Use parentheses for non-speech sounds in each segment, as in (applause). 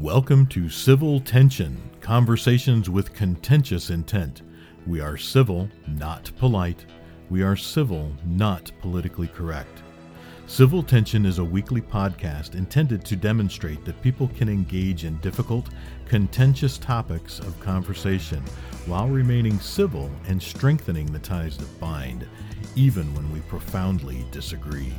Welcome to Civil Tension Conversations with Contentious Intent. We are civil, not polite. We are civil, not politically correct. Civil Tension is a weekly podcast intended to demonstrate that people can engage in difficult, contentious topics of conversation while remaining civil and strengthening the ties that bind, even when we profoundly disagree.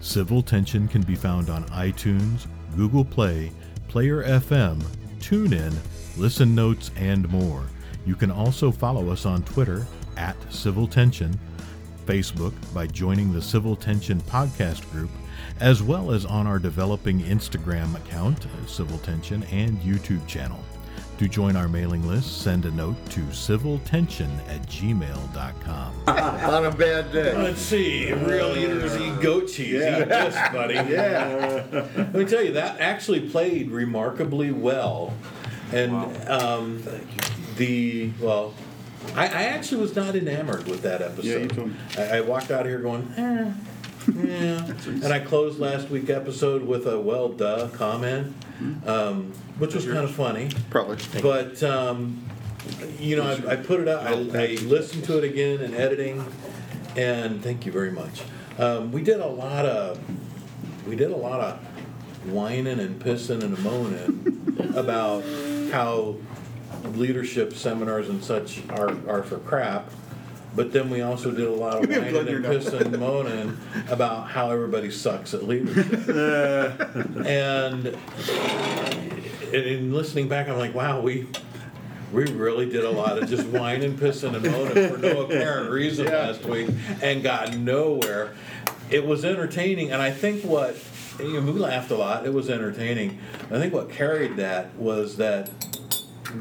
Civil Tension can be found on iTunes, Google Play, Player FM, TuneIn, Listen Notes, and more. You can also follow us on Twitter at Civil Tension, Facebook by joining the Civil Tension podcast group, as well as on our developing Instagram account, Civil Tension, and YouTube channel. To join our mailing list, send a note to civiltension at gmail.com. (laughs) on a bad day. Let's see. Real eaters eat goat cheese. Yeah. Eat this, (laughs) buddy. Yeah. (laughs) Let me tell you, that actually played remarkably well. And um, the, well, I, I actually was not enamored with that episode. Yeah, you told me. I, I walked out of here going, eh. Yeah, and I closed last week episode with a well duh comment, um, which was kind of funny. Probably. But um, you know, I, I put it out. I, I listened to it again in editing, and thank you very much. Um, we did a lot of we did a lot of whining and pissing and moaning (laughs) about how leadership seminars and such are, are for crap. But then we also did a lot of Give me a whining and pissing and moaning about how everybody sucks at leadership. and, and in listening back, I'm like, wow, we we really did a lot of just whining, pissing, and moaning for no apparent reason Yeah. last week and got nowhere. It was entertaining, and I think what you know, we laughed a lot. It was entertaining. I think what carried that was that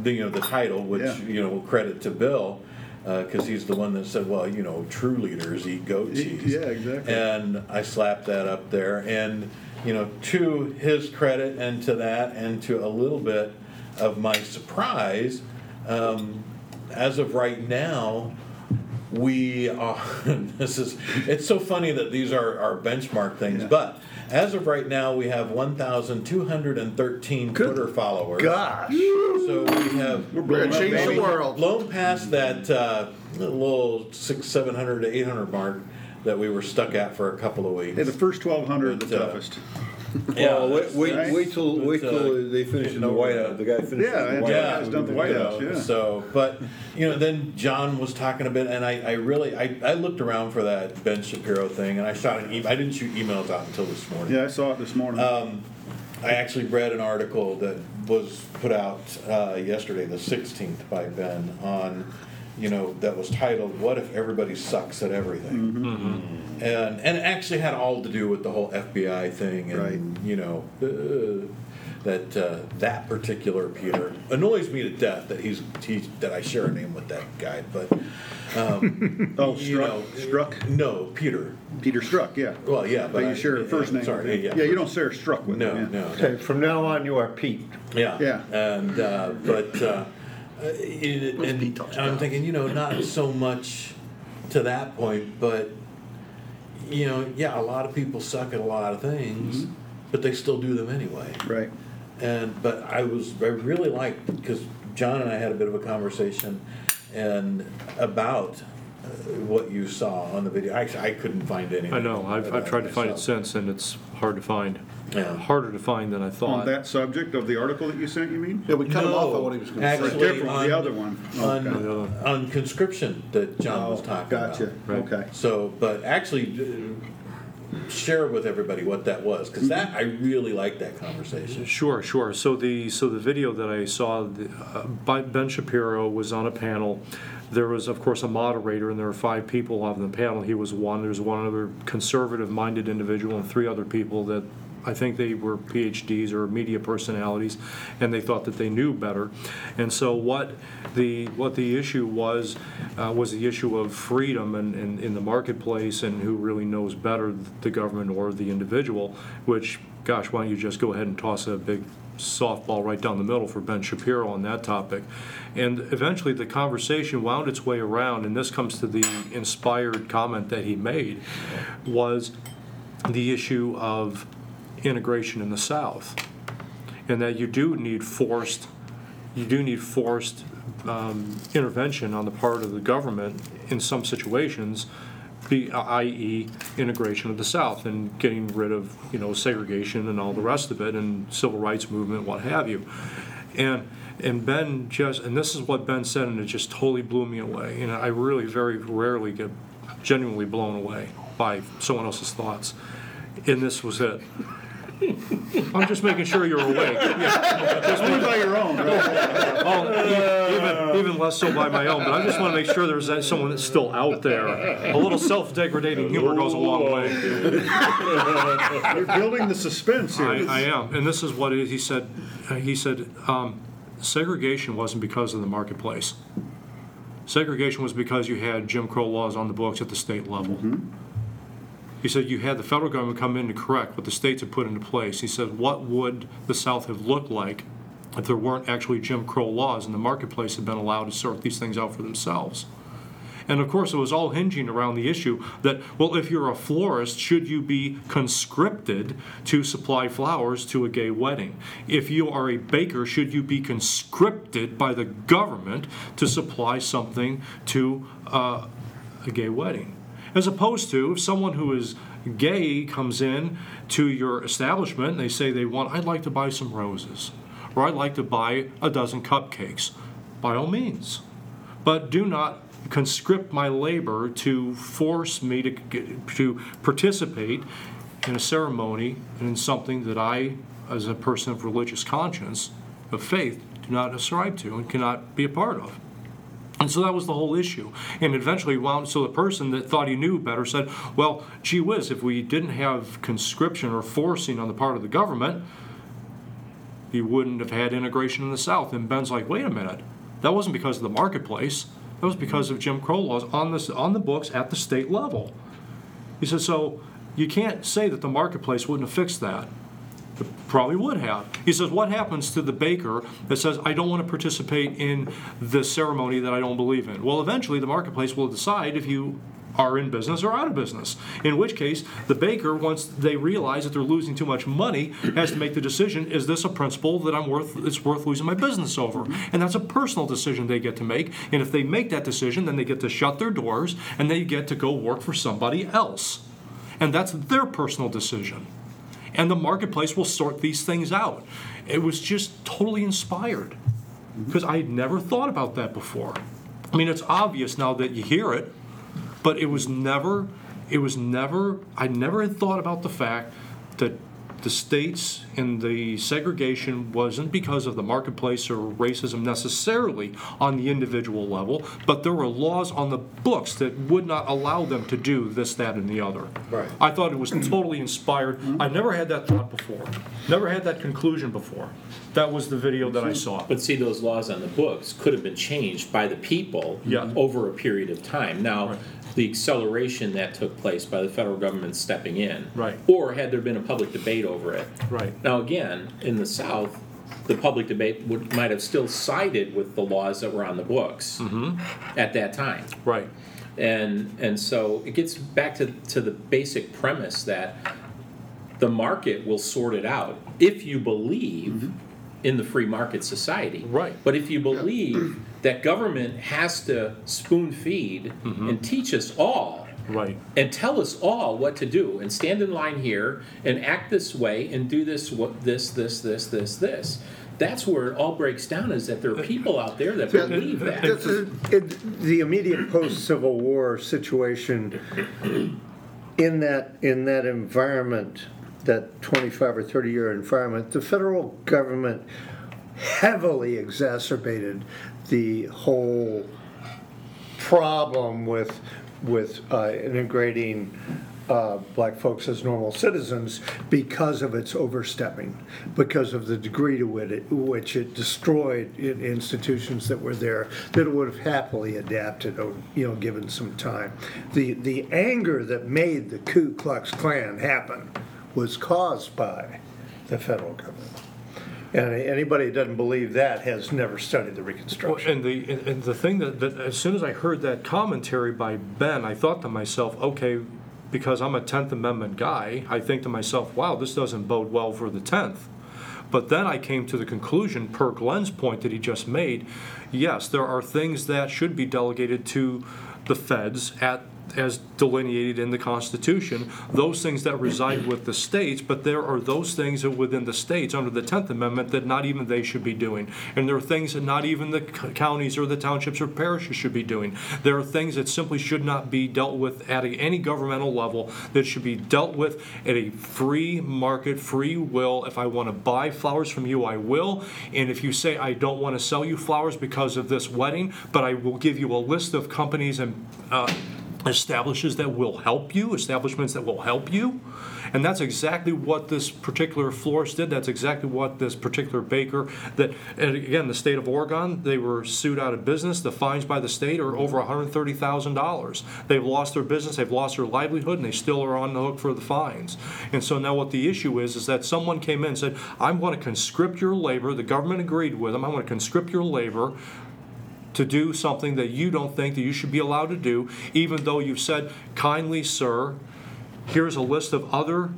the, you know the title, which Yeah. you know credit to Bill. Because he's the one that said, "Well, you know, true leaders eat goat cheese." yeah, exactly. And I slapped that up there, and you know, to his credit, and to that, and to a little bit of my surprise, um, as of right now, we are. (laughs) this is. It's so funny that these are our benchmark things, Yeah. but as of right now, we have 1,213 Twitter followers. Gosh. So we have We're blowing up, change the baby. world. blown past that uh, little six, seven hundred to eight hundred mark that we were stuck at for a couple of weeks. Hey, the first 1,200 are the But, uh, toughest. (laughs) Yeah, Well, wait, wait, right. wait till wait till uh, they finish in the getting White House. The guy finishes Yeah, in the and White John House. done the you White House, yeah. So, but you know, then John was talking a bit, and I, I really, I, I looked around for that Ben Shapiro thing, and I shot an email. I didn't shoot emails out until this morning. Yeah, I saw it this morning. Um, I actually read an article that was put out uh, yesterday, the 16th, by Ben on, you know, that was titled "What if everybody sucks at everything?" Mm-hmm. and and it actually had all to do with the whole FBI thing, and Right. you know. Uh, that uh, that particular Peter annoys me to death that he's he, that I share a name with that guy, but um, (laughs) oh, you Strzok. know, Strzok? No, Peter. Peter Strzok, yeah. Well, yeah, but But you I- share a yeah, first name. Sorry, yeah, yeah, you don't share Strzok with No, him. yeah. no, Okay, from now on you are Pete. yeah. Yeah. And uh, but uh, it, and I'm thinking, you know, not so much to that point, but you know, yeah, a lot of people suck at a lot of things, Mm-hmm. but they still do them anyway. Right. And but I was I really liked because John and I had a bit of a conversation and about uh, what you saw on the video. Actually, I couldn't find anything. I know. I've, I've tried to find it myself. since, and it's hard to find. Yeah. Harder to find than I thought. On thought. that subject of the article that you sent, you mean? Yeah, we cut him off on what he was going to say. Or different, on- the other one. Oh, on, okay. On conscription that John was Oh, talking Gotcha, about. Right. okay. So, but actually, share with everybody what that was because that I really liked that conversation. Sure, sure. So the so the video that I saw, the, uh, by Ben Shapiro was on a panel. There was, of course, a moderator, and there were five people on the panel. He was one. There's one other conservative-minded individual, and three other people that I think they were PhDs or media personalities, and they thought that they knew better. And so what the what the issue was uh, was the issue of freedom and in, in the marketplace, and who really knows better, the government or the individual. Which, gosh, why don't you just go ahead and toss a big softball right down the middle for Ben Shapiro on that topic. And eventually the conversation wound its way around, and this comes to the inspired comment that he made, was the issue of integration in the South. and that you do need forced, you do need forced um, intervention on the part of the government in some situations, be- i.e. integration of the South and getting rid of, you know, segregation and all the rest of it, and civil rights movement, what have you. And, and Ben just, and this is what Ben said, and it just totally blew me away. And I really very rarely get genuinely blown away by someone else's thoughts. And this was it. I'm just making sure you're awake. Yeah. Only by your own, right? Even, even less so by my own, but I just want to make sure there's someone that's still out there. A little self-degrading humor goes a long way. You're building the suspense I, here. I am, and this is what he said, uh, he said, um, segregation wasn't because of the marketplace. Segregation was because you had Jim Crow laws on the books at the state level. He said you had the federal government come in to correct what the states had put into place. He said, what would the South have looked like if there weren't actually Jim Crow laws and the marketplace had been allowed to sort these things out for themselves? And of course, it was all hinging around the issue that, well, if you're a florist, should you be conscripted to supply flowers to a gay wedding? If you are a baker, should you be conscripted by the government to supply something to uh, a gay wedding? As opposed to if someone who is gay comes in to your establishment and they say they want, I'd like to buy some roses, or I'd like to buy a dozen cupcakes, by all means but do not conscript my labor to force me to, to participate in a ceremony and in something that I, as a person of religious conscience, of faith, do not ascribe to and cannot be a part of. And so that was the whole issue. And eventually wound, so the person that thought he knew better said, well, gee whiz, if we didn't have conscription or forcing on the part of the government, you wouldn't have had integration in the South. And Ben's like, wait a minute, that wasn't because of the marketplace. That was because of Jim Crow laws on the, on the books at the state level. He said, so you can't say that the marketplace wouldn't have fixed that. Probably would have. He says, what happens to the baker that says, I don't want to participate in the ceremony that I don't believe in? Well, eventually, the marketplace will decide if you are in business or out of business. In which case, the baker, once they realize that they're losing too much money, has to make the decision: Is this a principle that I'm worth? It's worth losing my business over? And that's a personal decision they get to make. And if they make that decision, then they get to shut their doors and they get to go work for somebody else. And that's their personal decision and the marketplace will sort these things out. It was just totally inspired mm-hmm. because I had never thought about that before. I mean, it's obvious now that you hear it, but it was never, it was never, I never had thought about the fact that the states and the segregation wasn't because of the marketplace or racism necessarily on the individual level, but there were laws on the books that would not allow them to do this, that, and the other. Right. I thought it was totally inspired. Mm-hmm. I never had that thought before. Never had that conclusion before. That was the video that I saw. But see, those laws on the books could have been changed by the people Yeah. over a period of time. Now, Right. The acceleration that took place by the federal government stepping in, Right. or had there been a public debate over it. Right. Now, again, in the South, the public debate would, might have still sided with the laws that were on the books Mm-hmm. at that time. Right. And, and so it gets back to, to the basic premise that the market will sort it out if you believe in the free market society. Right. But if you believe (clears throat) that government has to spoon feed mm-hmm. and teach us all Right. and tell us all what to do and stand in line here and act this way and do this what this this this this this that's where it all breaks down is that there are people out there that believe that The, the- the immediate post-Civil War situation, in that, in that environment, that 25 or 30-year environment, the federal government heavily exacerbated the whole problem with, with uh, integrating uh, black folks as normal citizens because of its overstepping, because of the degree to which it, which it destroyed institutions that were there that would have happily adapted, oh, you know, given some time. The, the anger that made the Ku Klux Klan happen was caused by the federal government. And anybody that doesn't believe that has never studied the Well, Reconstruction. and the and- and the thing that, that as soon as I heard that commentary by Ben, I thought to myself, okay, because I'm a Tenth Amendment guy, I think to myself, wow, this doesn't bode well for the Tenth. But then I came to the conclusion, per Glenn's point that he just made, yes, there are things that should be delegated to the feds at as delineated in the Constitution, those things that reside with the states, but there are those things that within the states under the Tenth Amendment that not even they should be doing. And there are things that not even the counties or the townships or parishes should be doing. There are things that simply should not be dealt with at any governmental level, that should be dealt with at a free market, free will. If I want to buy flowers from you, I will. And if you say, I don't want to sell you flowers because of this wedding, but I will give you a list of companies and uh, establishes that will help you, establishments that will help you. And that's exactly what this particular florist did. That's exactly what this particular baker that, and again, the state of Oregon, they were sued out of business. The fines by the state are over $130,000. They've lost their business, they've lost their livelihood, and they still are on the hook for the fines. And so now what the issue is, is that someone came in and said, I'm going to conscript your labor. The government agreed with them. I'm going to conscript your labor to do something that you don't think that you should be allowed to do, even though you've said, kindly, sir, here's a list of other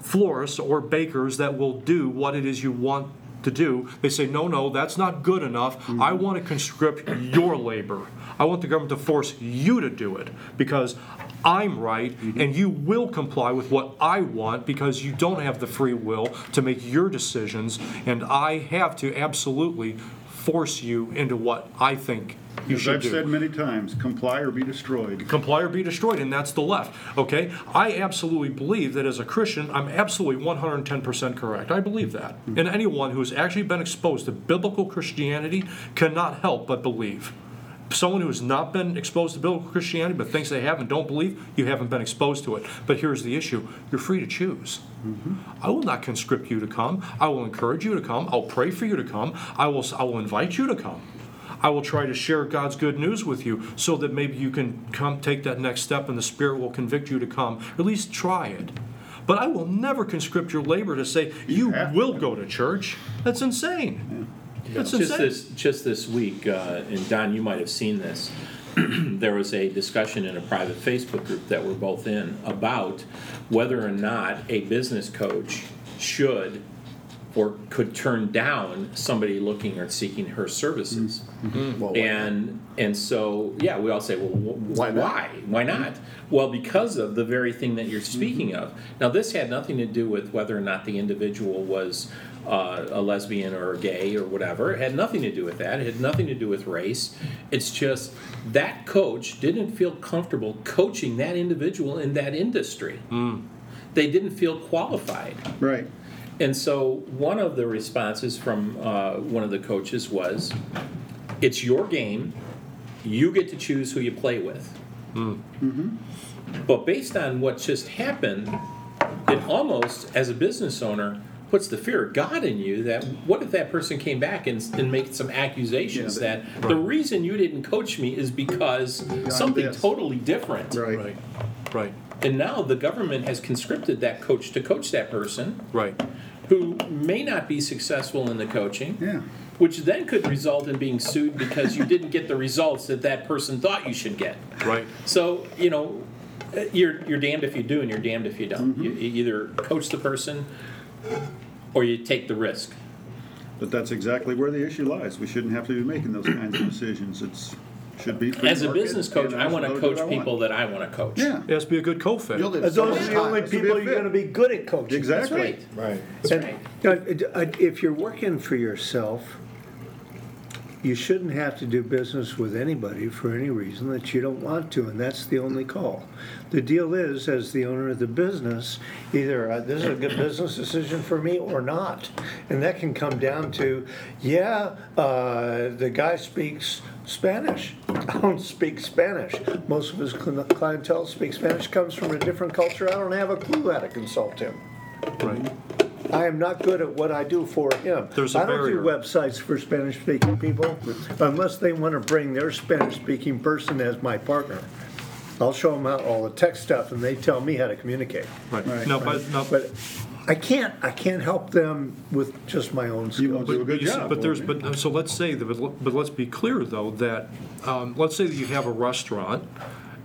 florists or bakers that will do what it is you want to do. They say, no, no, that's not good enough. Mm-hmm. I want to conscript your labor. I want the government to force you to do it because I'm right mm-hmm. and you will comply with what I want because you don't have the free will to make your decisions and I have to absolutely force you into what I think you As should I've do said many times, comply or be destroyed. comply or be destroyed, and that's the left. Okay? I absolutely believe that as a Christian, I'm absolutely 110% correct. I believe that. And anyone who has actually been exposed to biblical Christianity cannot help but believe. Someone who has not been exposed to biblical Christianity but thinks they have and don't believe, you haven't been exposed to it. But here's the issue you're free to choose. Mm-hmm. I will not conscript you to come. I will encourage you to come. I'll pray for you to come. I will, I will invite you to come. I will try to share God's good news with you so that maybe you can come take that next step and the Spirit will convict you to come. Or at least try it. But I will never conscript your labor to say, you have will go to church. That's insane. That's Just insane. this, just this week, uh, and Don, you might have seen this. (clears throat) there was a discussion in a private Facebook group that we're both in about whether or not a business coach should or could turn down somebody looking or seeking her services. Well, And and so yeah, we all say, well, wh- why why why not? Well, because of the very thing that you're speaking of. Now, this had nothing to do with whether or not the individual was uh, a lesbian or gay or whatever. It had nothing to do with that. It had nothing to do with race. It's just that coach didn't feel comfortable coaching that individual in that industry. They didn't feel qualified. Right. And so one of the responses from uh, one of the coaches was, "It's your game. You get to choose who you play with." But based on what just happened, it almost, as a business owner, puts the fear of God in you. That what if that person came back and, and made some accusations Yeah, that the reason you didn't coach me is because something this. totally different. Right. right. Right. And now the government has conscripted that coach to coach that person Right. who may not be successful in the coaching, Yeah. which then could result in being sued because you didn't get the results that that person thought you should get. Right. So you know, you're you're damned if you do and you're damned if you don't. You, you either coach the person or you take the risk. But that's exactly where the issue lies. We shouldn't have to be making those kinds of decisions. It's, should be. free As a business coach, I want to coach that I want. people that I want to coach. Yeah, It has to be a good co-fit. You'll do Those are the only to be people a you're fit. gonna be good at coaching. That's exactly. right. Right. That's And, right. uh, uh, If you're working for yourself, you shouldn't have to do business with anybody for any reason that you don't want to, and that's the only call. The deal is, as the owner of the business, either uh, this is a good business decision for me or not. And that can come down to, yeah, uh, the guy speaks Spanish. (laughs) I don't speak Spanish. Most of his clientele speaks Spanish, comes from a different culture. I don't have a clue how to consult him. Right. I am not good at what I do for him. There's a I don't do barrier. websites for Spanish-speaking people unless they want to bring their Spanish-speaking person as my partner. I'll show them out all the tech stuff, and they tell me how to communicate. Right. Right. No, but no, But I can't, I can't help them with just my own You won't do a good you see- job. But there's, but, so let's say, that- but let- but let's be clear, though, that, um, let's say that you have a restaurant,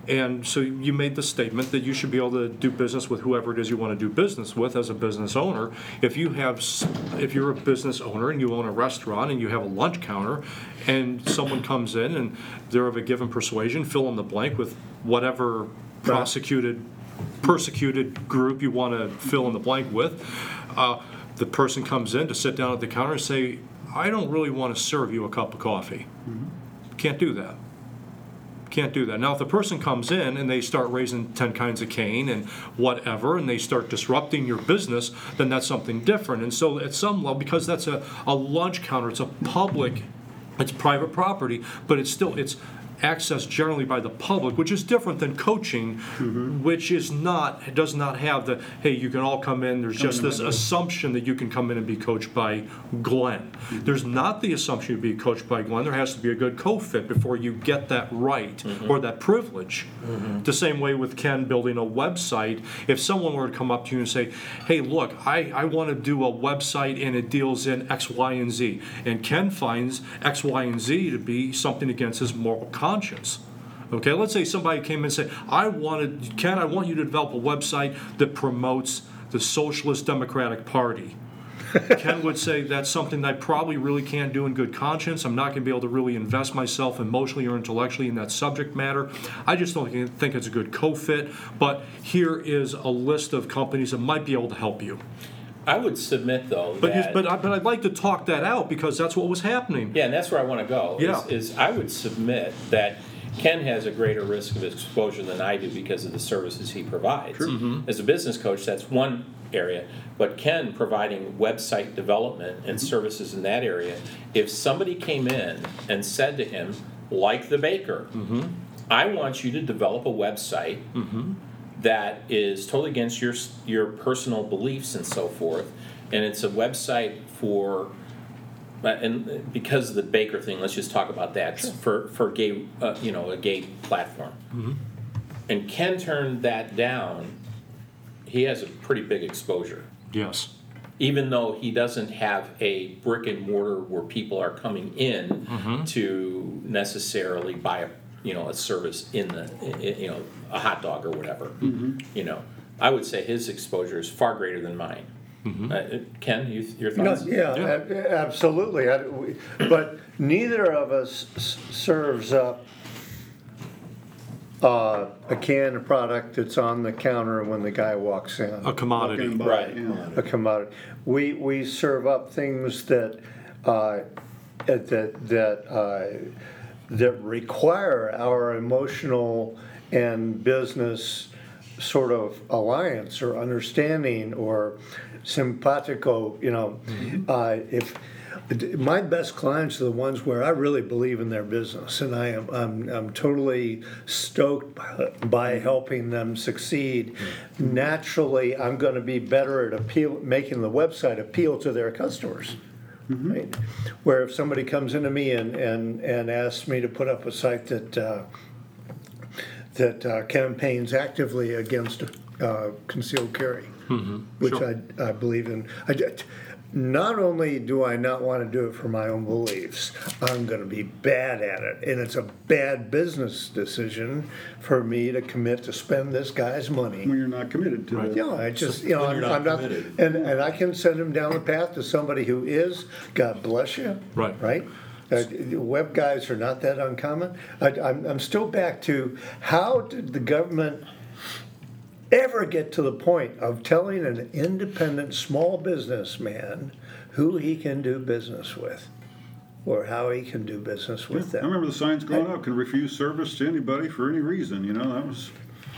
And so you made the statement that you should be able to do business with whoever it is you want to do business with as a business owner. If you have, if you're a business owner and you own a restaurant and you have a lunch counter and someone comes in and they're of a given persuasion, fill in the blank with whatever prosecuted, persecuted group you want to fill in the blank with, uh, the person comes in to sit down at the counter and say, I don't really want to serve you a cup of coffee. Can't do that. Can't do that. Now, if the person comes in and they start raising 10 kinds of cane and whatever, and they start disrupting your business, then that's something different. And so, at some level, because that's a, a lunch counter, it's a public, it's private property, but it's still, it's accessed generally by the public, which is different than coaching, which is not, does not have the, hey, you can all come in, there's just this assumption that you can come in and be coached by Glenn. There's not the assumption to be coached by Glenn. There has to be a good co-fit before you get that right or that privilege. The same way with Ken building a website. If someone were to come up to you and say, hey, look, I, I want to do a website and it deals in X, Y, and Z. And Ken finds X, Y, and Z to be something against his moral conscience. Okay, let's say somebody came in and said, I wanted, Ken, I want you to develop a website that promotes the Socialist Democratic Party. (laughs) Ken would say that's something that I probably really can't do in good conscience. I'm not going to be able to really invest myself emotionally or intellectually in that subject matter. I just don't think it's a good co-fit. But here is a list of companies that might be able to help you. I would submit though But that. but I, but I'd like to talk that out because that's what was happening. Yeah, and that's where I want to go. Yeah. Is, is I would submit that Ken has a greater risk of exposure than I do because of the services he provides. Mm-hmm. As a business coach, that's one area. But Ken providing website development and mm-hmm. services in that area, if somebody came in and said to him, like the baker, mm-hmm. I want you to develop a website that is totally against your your personal beliefs and so forth, and it's a website for. And because of the Baker thing, let's just talk about that for for gay, uh, you know, a gay platform. And Ken turned that down. He has a pretty big exposure, Yes. even though he doesn't have a brick and mortar where people are coming in to necessarily buy a you know a service in the you know a hot dog or whatever. You know, I would say his exposure is far greater than mine. Uh, Ken, you, your No, thoughts? yeah, Yeah. a- absolutely. I- we- But neither of us s- serves up uh, a can of product that's on the counter when the guy walks in. A commodity. Walking by, Right. yeah. a commodity. We, we serve up things that, uh, that, that, uh, that require our emotional and business sort of alliance or understanding or simpatico, you know. Uh, if, my best clients are the ones where I really believe in their business, and I am I'm, I'm totally stoked by, by helping them succeed. Naturally, I'm going to be better at appeal, making the website appeal to their customers. Right? Where if somebody comes into me and, and, and asks me to put up a site that uh, that uh, campaigns actively against uh, concealed carry, which Sure. I, I believe in. I, not only do I not want to do it for my own beliefs, I'm going to be bad at it. And it's a bad business decision for me to commit to spend this guy's money. When you're not committed to it. Yeah, I just, you know, When I'm, not I'm not, and, and I can send him down the path to somebody who is, God bless you. Right. Right? Uh, web guys are not that uncommon. I, I'm, I'm still back to how did the government ever get to the point of telling an independent small businessman who he can do business with? Or how he can do business with I them? I remember the signs going up, can refuse service to anybody for any reason, you know, that was,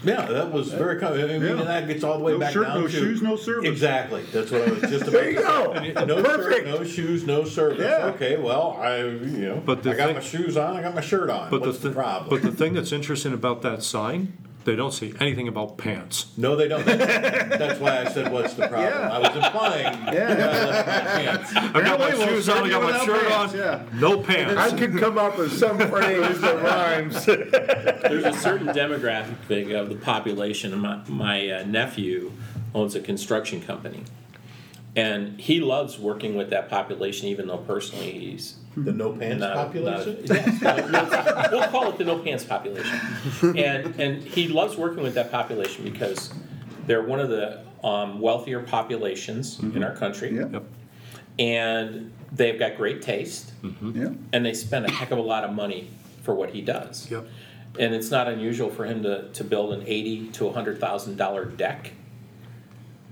Yeah, that was very common. I mean, Yeah. and that gets all the way No back shirt, down no to shoes, no service. Exactly. That's what I was just (laughs) about. There you to go. say. No Perfect. shirt, no shoes, no service. Yeah. Okay, well, I you know, But I got thing- my shoes on. I got my shirt on. But What's the, the, problem? But the thing that's interesting about that sign, they don't say anything about pants. no, they don't. That's why I said, "What's the problem?" Yeah. I was implying. Yeah. I got my shoes on, I got my shirt pants, on, yeah. no pants. I pants. could come up with some phrase that rhymes. There's a certain demographic thing of the population. My, my uh, nephew owns a construction company. And he loves working with that population, even though personally he's The mm-hmm. no pants not, population? (laughs) Not, yes, no- no- we'll call it the no pants population. And, and he loves working with that population because they're one of the um, wealthier populations mm-hmm. in our country. Yeah, Yep. And they've got great taste mm-hmm. yeah. and they spend a heck of a lot of money for what he does. Yep. And it's not unusual for him to, to build an eighty to a hundred thousand dollar deck.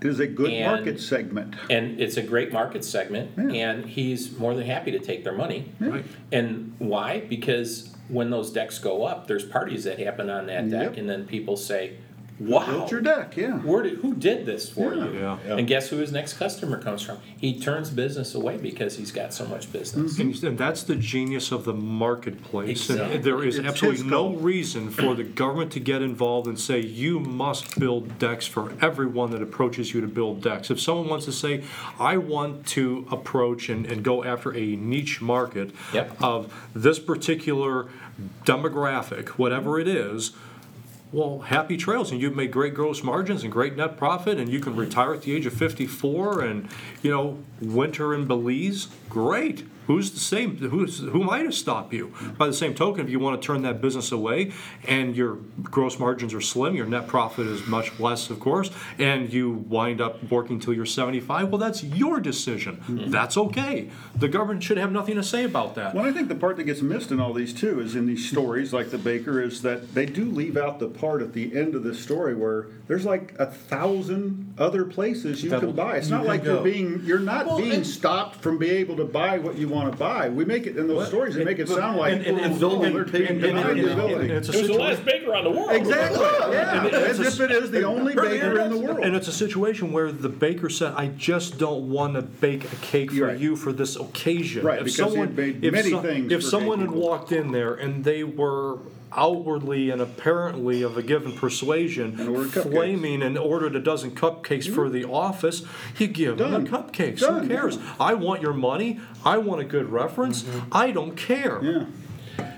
It is a good And- market segment. And it's a great market segment, Yeah. and he's more than happy to take their money. Right. And why? Because when those decks go up, there's parties that happen on that deck, Yep. and then people say, "Wow, Built your deck, yeah. where did, who did this for Yeah. you?" Yeah. Yeah. And guess who his next customer comes from? He turns business away because he's got so much business. And and that's the genius of the marketplace. And there is It's absolutely no reason for the government to get involved and say, you must build decks for everyone that approaches you to build decks. If someone wants to say, I want to approach and, and go after a niche market Yep. of this particular demographic, whatever it is, well, happy trails, and you've made great gross margins and great net profit, and you can retire at the age of 54 and, you know, winter in Belize, great. Who's the same, who's, who am I to stop you? By the same token, if you want to turn that business away and your gross margins are slim, your net profit is much less, of course, and you wind up working till you're 75, well, that's your decision. Mm-hmm. That's okay. The government should have nothing to say about that. Well, I think the part that gets missed in all these too is in these stories like the baker is that they do leave out the part at the end of the story where there's like a thousand other places you That can buy. It's not can like you're go. being you're not Well, being stopped from being able to buy what you want to buy. We make it in those stories. They make it sound like And- and- and- oh, and- they're being and- denied and- the and- ability. and it's a It was the situa- last baker on the world. Exactly. Yeah. As if it is the only baker in the world. And it's a situation where the baker said, "I just don't want to bake a cake for Right. you for this occasion." Right, If because he had someone- made if many so- things If for someone gay had people. walked in there and they were outwardly and apparently of a given persuasion, And ordered cupcakes. flaming and ordered a dozen cupcakes for the office, you give them Done. the cupcakes. Done, Who cares? yeah. I want your money. I want a good reference. I don't care. yeah.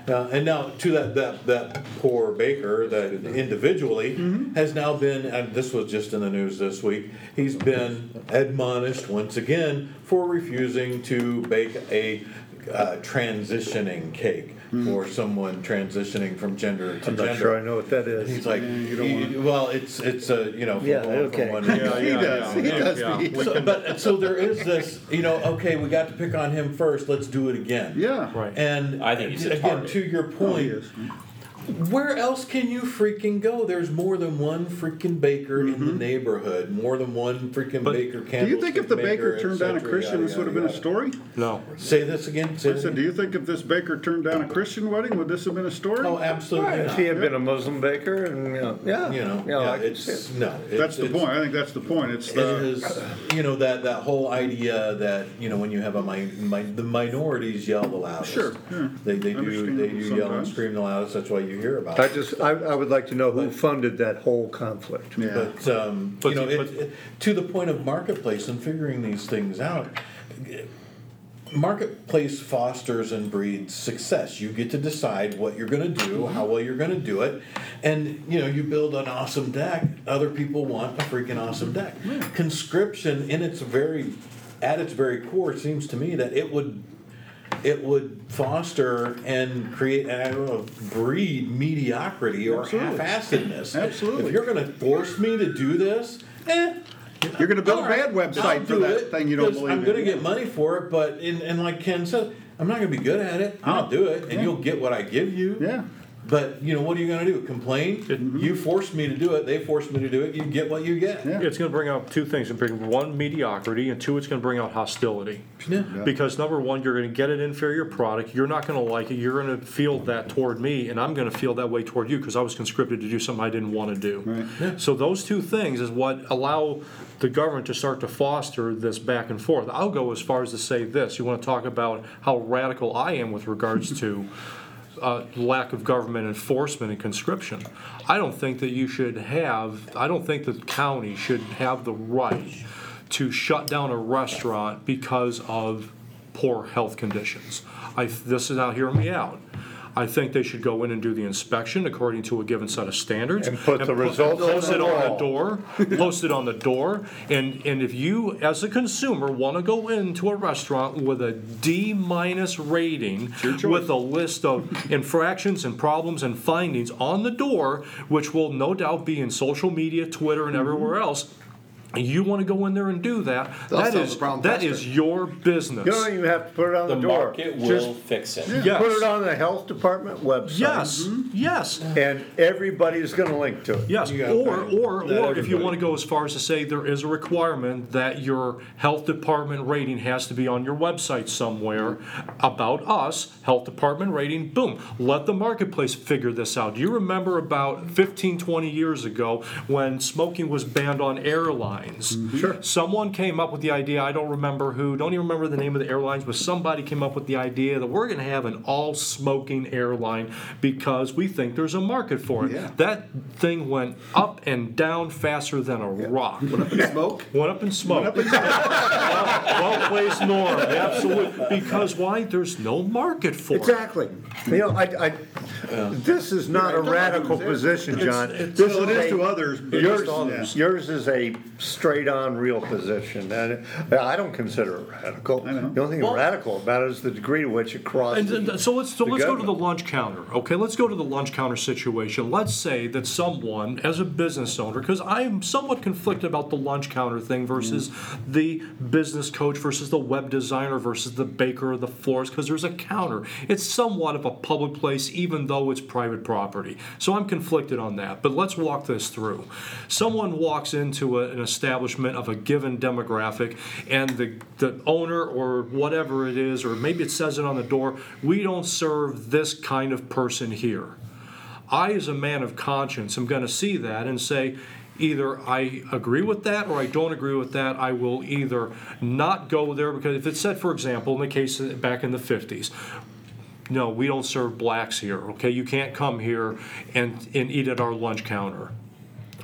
Uh, and now to that, that, that poor baker that individually has now been, and this was just in the news this week, he's been admonished once again for refusing to bake a uh, transitioning cake for someone transitioning from gender to I'm gender. not sure I know what that He's is. like, you don't you- well, it's it's a you know from Yeah, going okay. from one. He does. He does. yeah. So, but so there is this, you know, okay, we got to pick on him first. Let's do it again. Yeah. Right. And I think he's a again, target. to your Oh, he point, is. Where else can you freaking go? There's more than one freaking baker in the neighborhood. More than one freaking But- baker. Mm-hmm. Do you think if the candlestick baker turned down a Christian, yada, this would have yada, been a story? No. Say this again. Say I said, do you think if this baker turned down a Christian wedding, would this have been a story? Oh, absolutely If not. he had been a Muslim baker, and, you know, yeah. You know, yeah, yeah, I could see it's no. it's- That's the it's- point. I think that's the point. It's It the, is, you know, that, that whole idea that, you know, when you have a mi- mi- the minorities yell the loudest. Sure, yeah. They, they do, they do yell and scream the loudest, that's why you hear about I it. just, I, I would like to know who funded that whole conflict. yeah. But, um, But you know, the- it, it, to the point of marketplace and figuring these things out, marketplace fosters and breeds success. You get to decide what you're going to do, how well you're going to do it, and you know you build an awesome deck. Other people want a freaking awesome deck. Conscription, in its very, at its very core, seems to me that it would. It would foster and create, I don't know, breed mediocrity or Absolutely. half-assedness. Absolutely. If you're going to force me to do this, eh, You're going to build a right, bad I'll website for do that it, thing you don't 'cause believe I'm in. going to get money for it, but in, and like Ken said, I'm not going to be good at it. I'll do it, and yeah. you'll get what I give you. Yeah. But you know what are you going to do? Complain? Mm-hmm. You forced me to do it. They forced me to do it. You get what you get. Yeah. It's going to bring out two things. It's going bring one mediocrity, and two, it's going to bring out hostility. Yeah. Because number one, you're going to get an inferior product. You're not going to like it. You're going to feel that toward me, and I'm going to feel that way toward you because I was conscripted to do something I didn't want to do. Right. Yeah. So those two things is what allow the government to start to foster this back and forth. I'll go as far as to say this. You want to talk about how radical I am with regards to (laughs) uh, lack of government enforcement and conscription. I don't think that you should have, I don't think the county should have the right to shut down a restaurant because of poor health conditions. I, this is now, hear me out. I think they should go in and do the inspection according to a given set of standards. And put the po- results on Post the it on the wall. door, post it on the door, and, and if you, as a consumer, wanna go into a restaurant with a D minus rating, with a list of infractions and problems and findings on the door, which will no doubt be in social media, Twitter, and everywhere mm-hmm. else, you wanna go in there and do that, They'll that sell is, the brown that pester. is your business. You don't even have to put it on the, The door. market will Just fix it. Yes. put it on the health department website. Yes, mm-hmm. yes. And everybody's gonna link to it. Yes, You or, or, Not or if you want to go as far as to say there is a requirement that your health department rating has to be on your website somewhere about us, health department rating, boom, let the marketplace figure this out. Do you remember about 15, 20 years ago when smoking was banned on airlines? Mm-hmm. Sure. Someone came up with the idea, I don't remember who, don't even remember the name of the airlines, but somebody came up with the idea that we're going to have an all smoking airline because we think there's a market for it. Yeah. That thing went up and down faster than a rock. (laughs) Went up in smoke? Went up in smoke. Went up in smoke. well, well placed norm, absolutely. Because why? There's no market for it. Exactly. You know, I, I, this is not a radical position, John. This Well, it is a- to others. but Yours, others. yours is a straight-on real position, and I don't consider it radical. I know. The only thing Well- radical about it is the degree to which it crosses. And th- so let's so the let's go to the lunch counter. Okay, let's go to the lunch counter situation. Let's say that someone, as a business owner, because I'm somewhat conflicted about the lunch counter thing versus mm. the business coach versus the web designer versus the baker or the florist, because there's a counter. It's somewhat of a public place, even though it's private property. So I'm conflicted on that. But let's walk this through. Someone walks into a, an establishment of a given demographic, and the the owner or whatever it is, or maybe it says it on the door, we don't serve this kind of person here. I, as a man of conscience, am going to see that and say, either I agree with that or I don't agree with that. I will either not go there because if it said, for example, in the case back in the 50s, no, we don't serve blacks here, okay? You can't come here and, and eat at our lunch counter.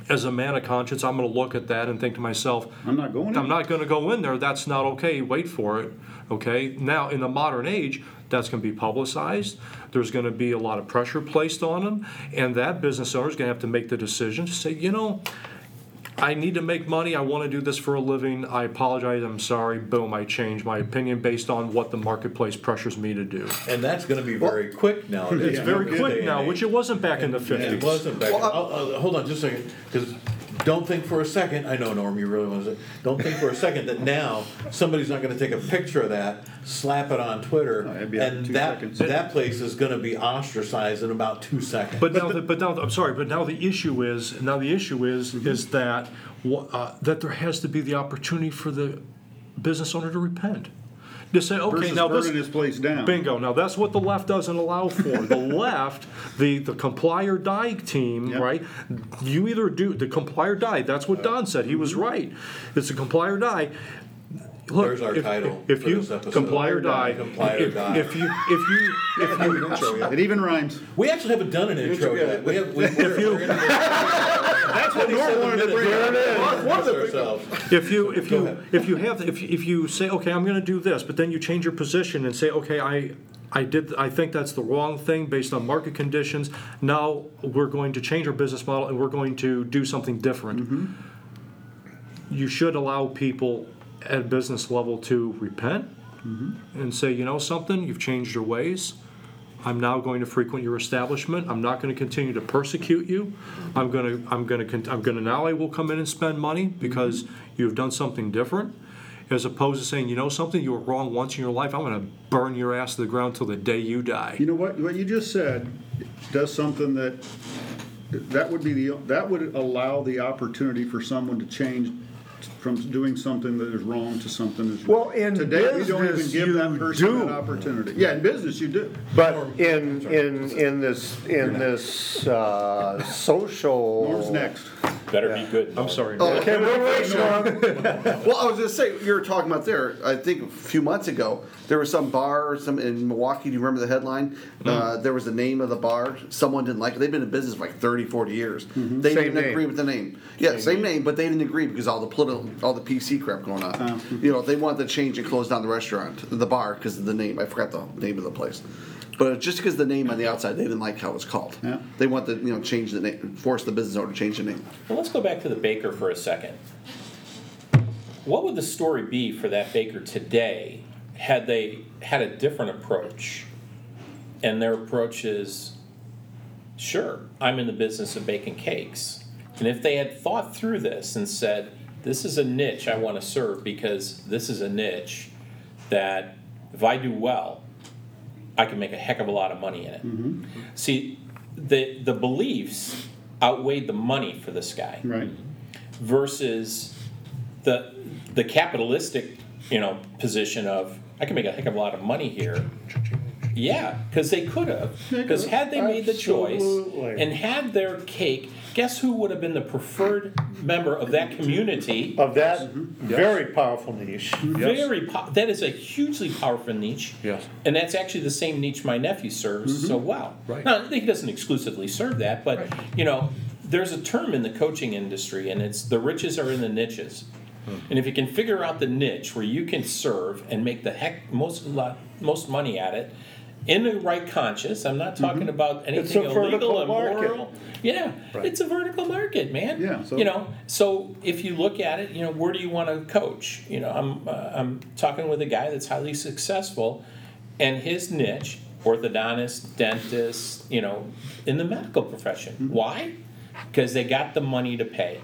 As a man of conscience, I'm going to look at that and think to myself, I'm not going. I'm not going to go in there. That's not okay. Wait for it. Okay. Now, in the modern age, that's going to be publicized. There's going to be a lot of pressure placed on them, and that business owner is going to have to make the decision to say, you know, I need to make money. I want to do this for a living. I apologize. I'm sorry. Boom. I change my opinion based on what the marketplace pressures me to do. And that's gonna be very quick now. It's very quick now, which it wasn't back in the And it 50s. wasn't back, Well, I- I'll- I'll- hold on just a second, because don't think for a second, I know Norm, you really want to say, don't think for a second that now somebody's not gonna take a picture of that, slap it on Twitter, No, it'd be out and two that, seconds. that place is gonna be ostracized in about two seconds. But now, the- but now, I'm sorry, but now the issue is, now the issue is, is that, wha- uh, that there has to be the opportunity for the business owner to repent. To say, okay, Versus now this. his place down. Bingo, now that's what the left doesn't allow for. The (laughs) left, the, the comply or die team, Yep. right? You either do, the comply or die, that's what uh, Don said, he was mm-hmm. right. It's a comply or die. Look, There's our if- title If for you, this episode. comply or die. Comply or if- die. If you, if you, if you, It even rhymes. We actually haven't done an intro yet, we have, we. If you- (laughs) That's what Norm wanted to bring up. If you, if you, if you have, if, if you say, okay, I'm gonna do this, but then you change your position and say, okay, I, I did, I think that's the wrong thing based on market conditions, now we're going to change our business model and we're going to do something different. Mm-hmm. You should allow people at a business level to repent mm-hmm. and say, you know something, you've changed your ways. I'm now going to frequent your establishment. I'm not going to continue to persecute you. I'm going to, I'm going to, I'm going to, now I will come in and spend money mm-hmm. because you've done something different. As opposed to saying, you know something, you were wrong once in your life, I'm going to burn your ass to the ground till the day you die. You know what, what you just said does something that, that would be the, that would allow the opportunity for someone to change from doing something that is wrong to something that's right. Well, in Today, we don't even business, give you that person do. that opportunity. Yeah, in business, you do. But in, in, in this, in this, uh, social. Norm's next. Better be good. I'm Norm. sorry. Okay, wait, wait, Norm. (laughs) Well, I was gonna say you were talking about there. I think a few months ago there was some bar or some in Milwaukee. Do you remember the headline? Mm. Uh, there was the name of the bar. Someone didn't like it. They've been in business for like 30, 40 years. They Mm-hmm. Same didn't name. agree with the name. Yeah, same, name, but they didn't agree because all the political, all the PC crap going on. Oh. You know, they wanted to change and close down the restaurant, the bar, because of the name. I forgot the name of the place. But just because the name on the outside, they didn't like how it was called. Yeah. They want the you know change the name, force the business owner to change the name. Well, let's go back to the baker for a second. What would the story be for that baker today had they had a different approach? And their approach is, sure, I'm in the business of baking cakes. And if they had thought through this and said, this is a niche I want to serve because this is a niche that if I do well, I can make a heck of a lot of money in it. See, the the beliefs outweighed the money for this guy Right. versus the the capitalistic you know position of I can make a heck of a lot of money here. Yeah, because they could have. Because had they made the choice and had their cake, guess who would have been the preferred member of that community? Of that very powerful niche. Yes. Very po- that is a hugely powerful niche. Yes. And that's actually the same niche my nephew serves mm-hmm. so well. Right. Now, he doesn't exclusively serve that, but you know, there's a term in the coaching industry, and it's the riches are in the niches. Hmm. And if you can figure out the niche where you can serve and make the heck most lot, most money at it, in the right conscious, I'm not talking mm-hmm. about anything a illegal vertical and market. Yeah, it's a vertical market, man. Yeah, so- you know, so if you look at it, you know, where do you want to coach? You know, I'm uh, I'm talking with a guy that's highly successful, and his niche, orthodontist, dentist, you know, in the medical profession. Mm-hmm. Why? Because they got the money to pay.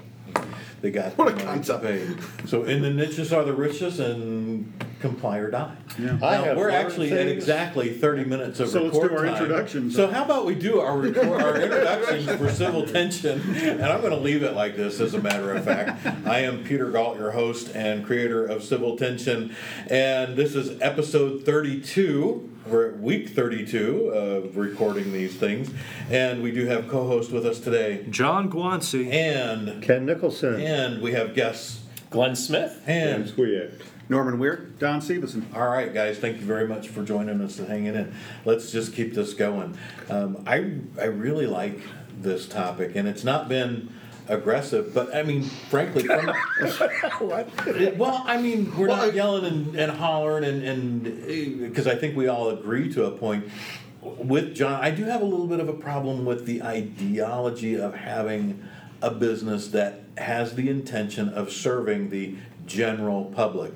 They got What a the money to concept. pay. So in the niches are the richest and comply or die. Yeah. Now, we're learned actually at exactly thirty minutes of So let's do our time. introductions. So how about we do our record, our introductions for civil tension? And I'm gonna leave it like this, as a matter of fact. I am Peter Galt, your host and creator of Civil Tension, and this is episode thirty-two. We're at week thirty-two of recording these things, and we do have co-host with us today, John Guanci. and Ken Nicholson. and we have guests, Glenn Smith. and Norman Weir. Don Stevenson. All right, guys, thank you very much for joining us and hanging in. Let's just keep this going. Um, I I really like this topic, and it's not been aggressive, but I mean, frankly, from, (laughs) well, I mean, we're not yelling and, and hollering, and and because I think we all agree to a point. With John, I do have a little bit of a problem with the ideology of having a business that has the intention of serving the general public.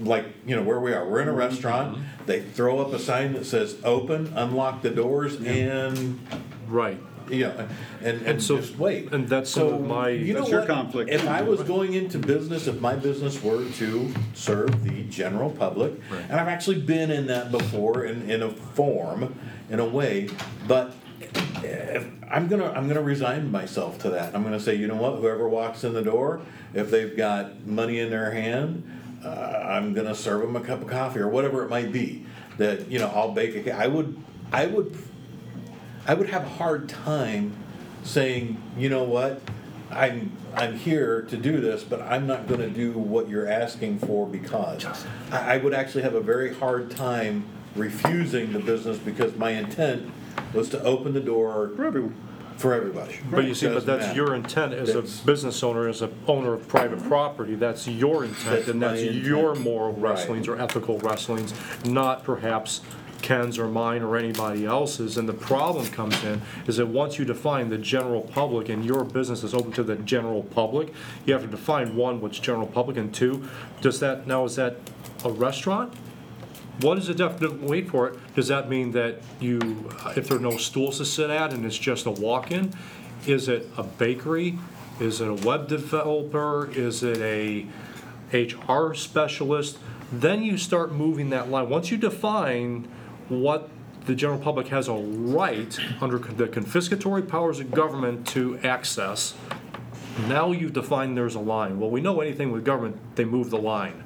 Like, you know, where we are, we're in a mm-hmm. restaurant, they throw up a sign that says open, unlock the doors, and, Right. You know, and, and And so- just wait. and that's some So, of my- you know That's your what? conflict. If I was going into business, if my business were to serve the general public, and I've actually been in that before in, in a form, in a way, but if I'm gonna I'm gonna resign myself to that. I'm gonna say, you know what? Whoever walks in the door, if they've got money in their hand, uh, I'm gonna serve them a cup of coffee or whatever it might be. That you know, I'll bake a cake. I would I would I would have a hard time saying, you know what, I'm I'm here to do this, but I'm not going to do what you're asking for because I, I would actually have a very hard time refusing the business because my intent was to open the door For everyone. for everybody. But you see, but Doesn't that's matter. your intent as a That's- business owner, as a owner of private mm-hmm. property, that's your intent, That's and my that's intent. your moral Right. wrestlings or ethical wrestlings, not perhaps Ken's or mine or anybody else's. And the problem comes in is that once you define the general public and your business is open to the general public, you have to define, one, what's general public, and two, does that, now is that a restaurant? What is the definite, wait for it, does that mean that you, if there are no stools to sit at and it's just a walk-in? Is it a bakery? Is it a web developer? Is it a HR specialist? Then you start moving that line. Once you define what the general public has a right under the confiscatory powers of government to access, now you've defined there's a line. Well, we know anything with government, they move the line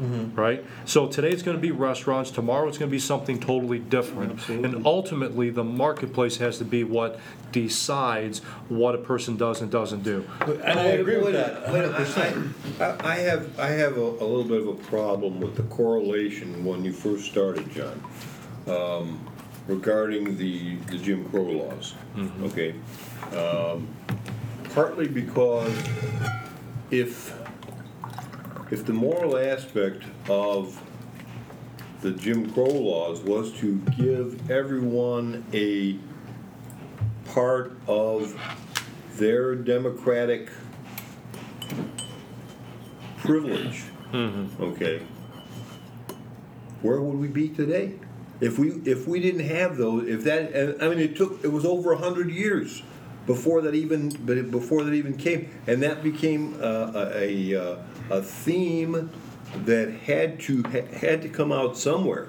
mm-hmm. right? So today it's going to be restaurants, tomorrow it's going to be something totally different. And ultimately, the marketplace has to be what decides what a person does and doesn't do. And I agree with Wait that minute, wait a 100%. I I have, I have a a little bit of a problem with the correlation when you first started, John, um, regarding the, the Jim Crow laws, okay? Um, Partly because if, if the moral aspect of the Jim Crow laws was to give everyone a part of their democratic privilege. Okay? Where would we be today? If we, if we didn't have those, if that, I mean, it took, it was over a hundred years before that even, before that even came, and that became uh, a, a, uh, a theme that had to, had to come out somewhere.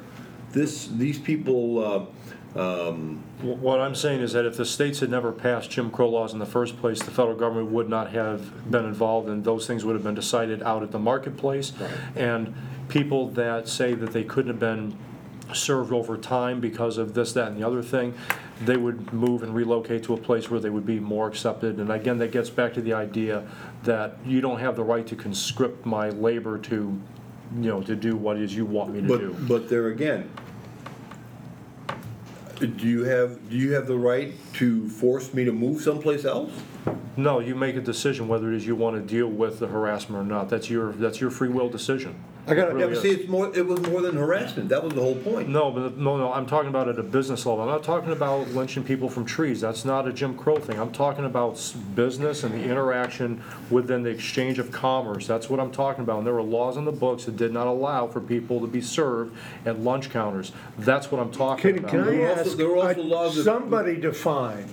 This, these people, uh, um, What I'm saying is that if the states had never passed Jim Crow laws in the first place, the federal government would not have been involved, and those things would have been decided out at the marketplace. And people that say that they couldn't have been served over time because of this, that, and the other thing, they would move and relocate to a place where they would be more accepted. And again, that gets back to the idea that you don't have the right to conscript my labor to, you know, to do what it is you want me to do. But, but there again, do you have, do you have the right to force me to move someplace else? No, you make a decision whether it is you want to deal with the harassment or not. That's your, that's your free will decision. I got, It yeah, really but see, it's more, it was more than harassment, that was the whole point. No, but, no, no, I'm talking about at a business level. I'm not talking about lynching people from trees. That's not a Jim Crow thing. I'm talking about business and the interaction within the exchange of commerce. That's what I'm talking about. And there were laws in the books that did not allow for people to be served at lunch counters. That's what I'm talking Can, about. can I There were also- ask, there were also laws that- somebody define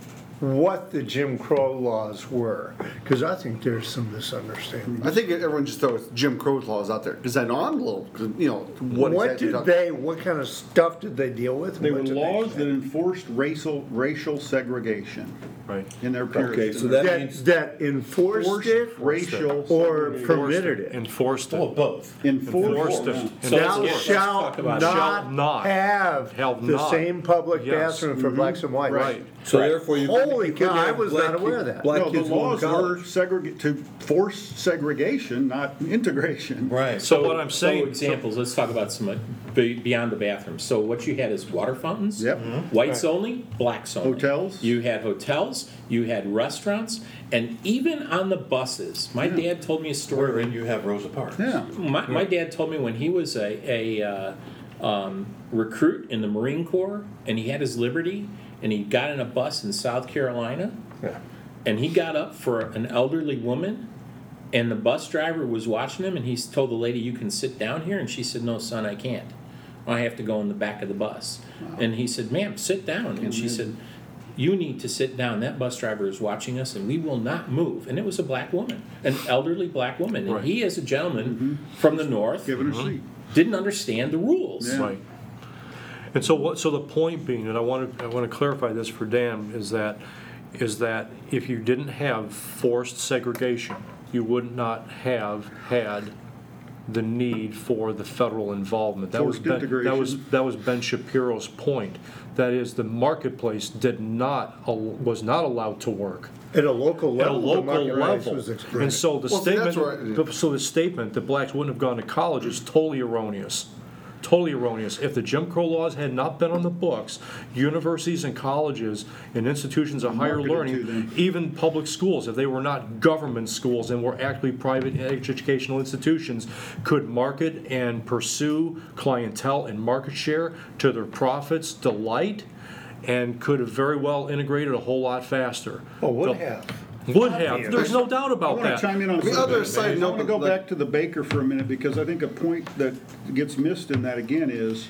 what the Jim Crow laws were? Because I think there's some misunderstanding. I think everyone just throws Jim Crow's laws out there because I know I'm a little, 'cause, you know, what, What exactly did talk- they, what kind of stuff did they deal with? They were what did laws that enforced racial, racial segregation Right. in their period. Okay, so that means, That, that enforced it racial or permitted it? Enforced Well, it. both. Enforced. Enforced it. yeah. So Thou get- shalt talk. Shall not not have the not. same public Yes. bathroom for mm-hmm. blacks and whites. Right. so therefore you. Holy you cow, I was black not aware of that. Black No, the kids going laws were college. segregate, to force segregation, not integration. Right. So what I'm saying- So examples, let's talk about some, uh, beyond the bathroom. So what you had is water fountains. Yep. Whites only, blacks only. Hotels. You had hotels, you had restaurants, and even on the buses. My dad told me a story. wherein you have Rosa Parks. Yeah. My, my dad told me when he was a, a uh, um, recruit in the Marine Corps and he had his Liberty and he got in a bus in South Carolina and he got up for an elderly woman and the bus driver was watching him and he told the lady, You can sit down here. And she said, No, son, I can't. I have to go in the back of the bus. And he said, Ma'am, sit down. And she said, You need to sit down. That bus driver is watching us and we will not move. And it was a black woman, an elderly black woman. And Right. he, as a gentleman from the north, Given a mm-hmm. seat. didn't understand the rules. Yeah. Right. And so what, so the point being, and I want to, I want to clarify this for Dan, is that, is that if you didn't have forced segregation, you would not have had the need for the federal involvement. That was Forced Ben- That was, integration. that was Ben Shapiro's point. That is, the marketplace did not, al- was not allowed to work At a local at a level, the local market rights level. was And so the Well, see, that's statement, right. so the statement that blacks wouldn't have gone to college is totally erroneous. Totally erroneous. If the Jim Crow laws had not been on the books, universities and colleges and institutions of higher learning, even public schools, if they were not government schools and were actually private educational institutions, could market and pursue clientele and market share to their profits' delight, and could have very well integrated a whole lot faster. Oh, would The- have. Would have. There's no doubt I about want to that. chime in on The something. other side I note, want to go like- back to the baker for a minute because I think a point that gets missed in that again is,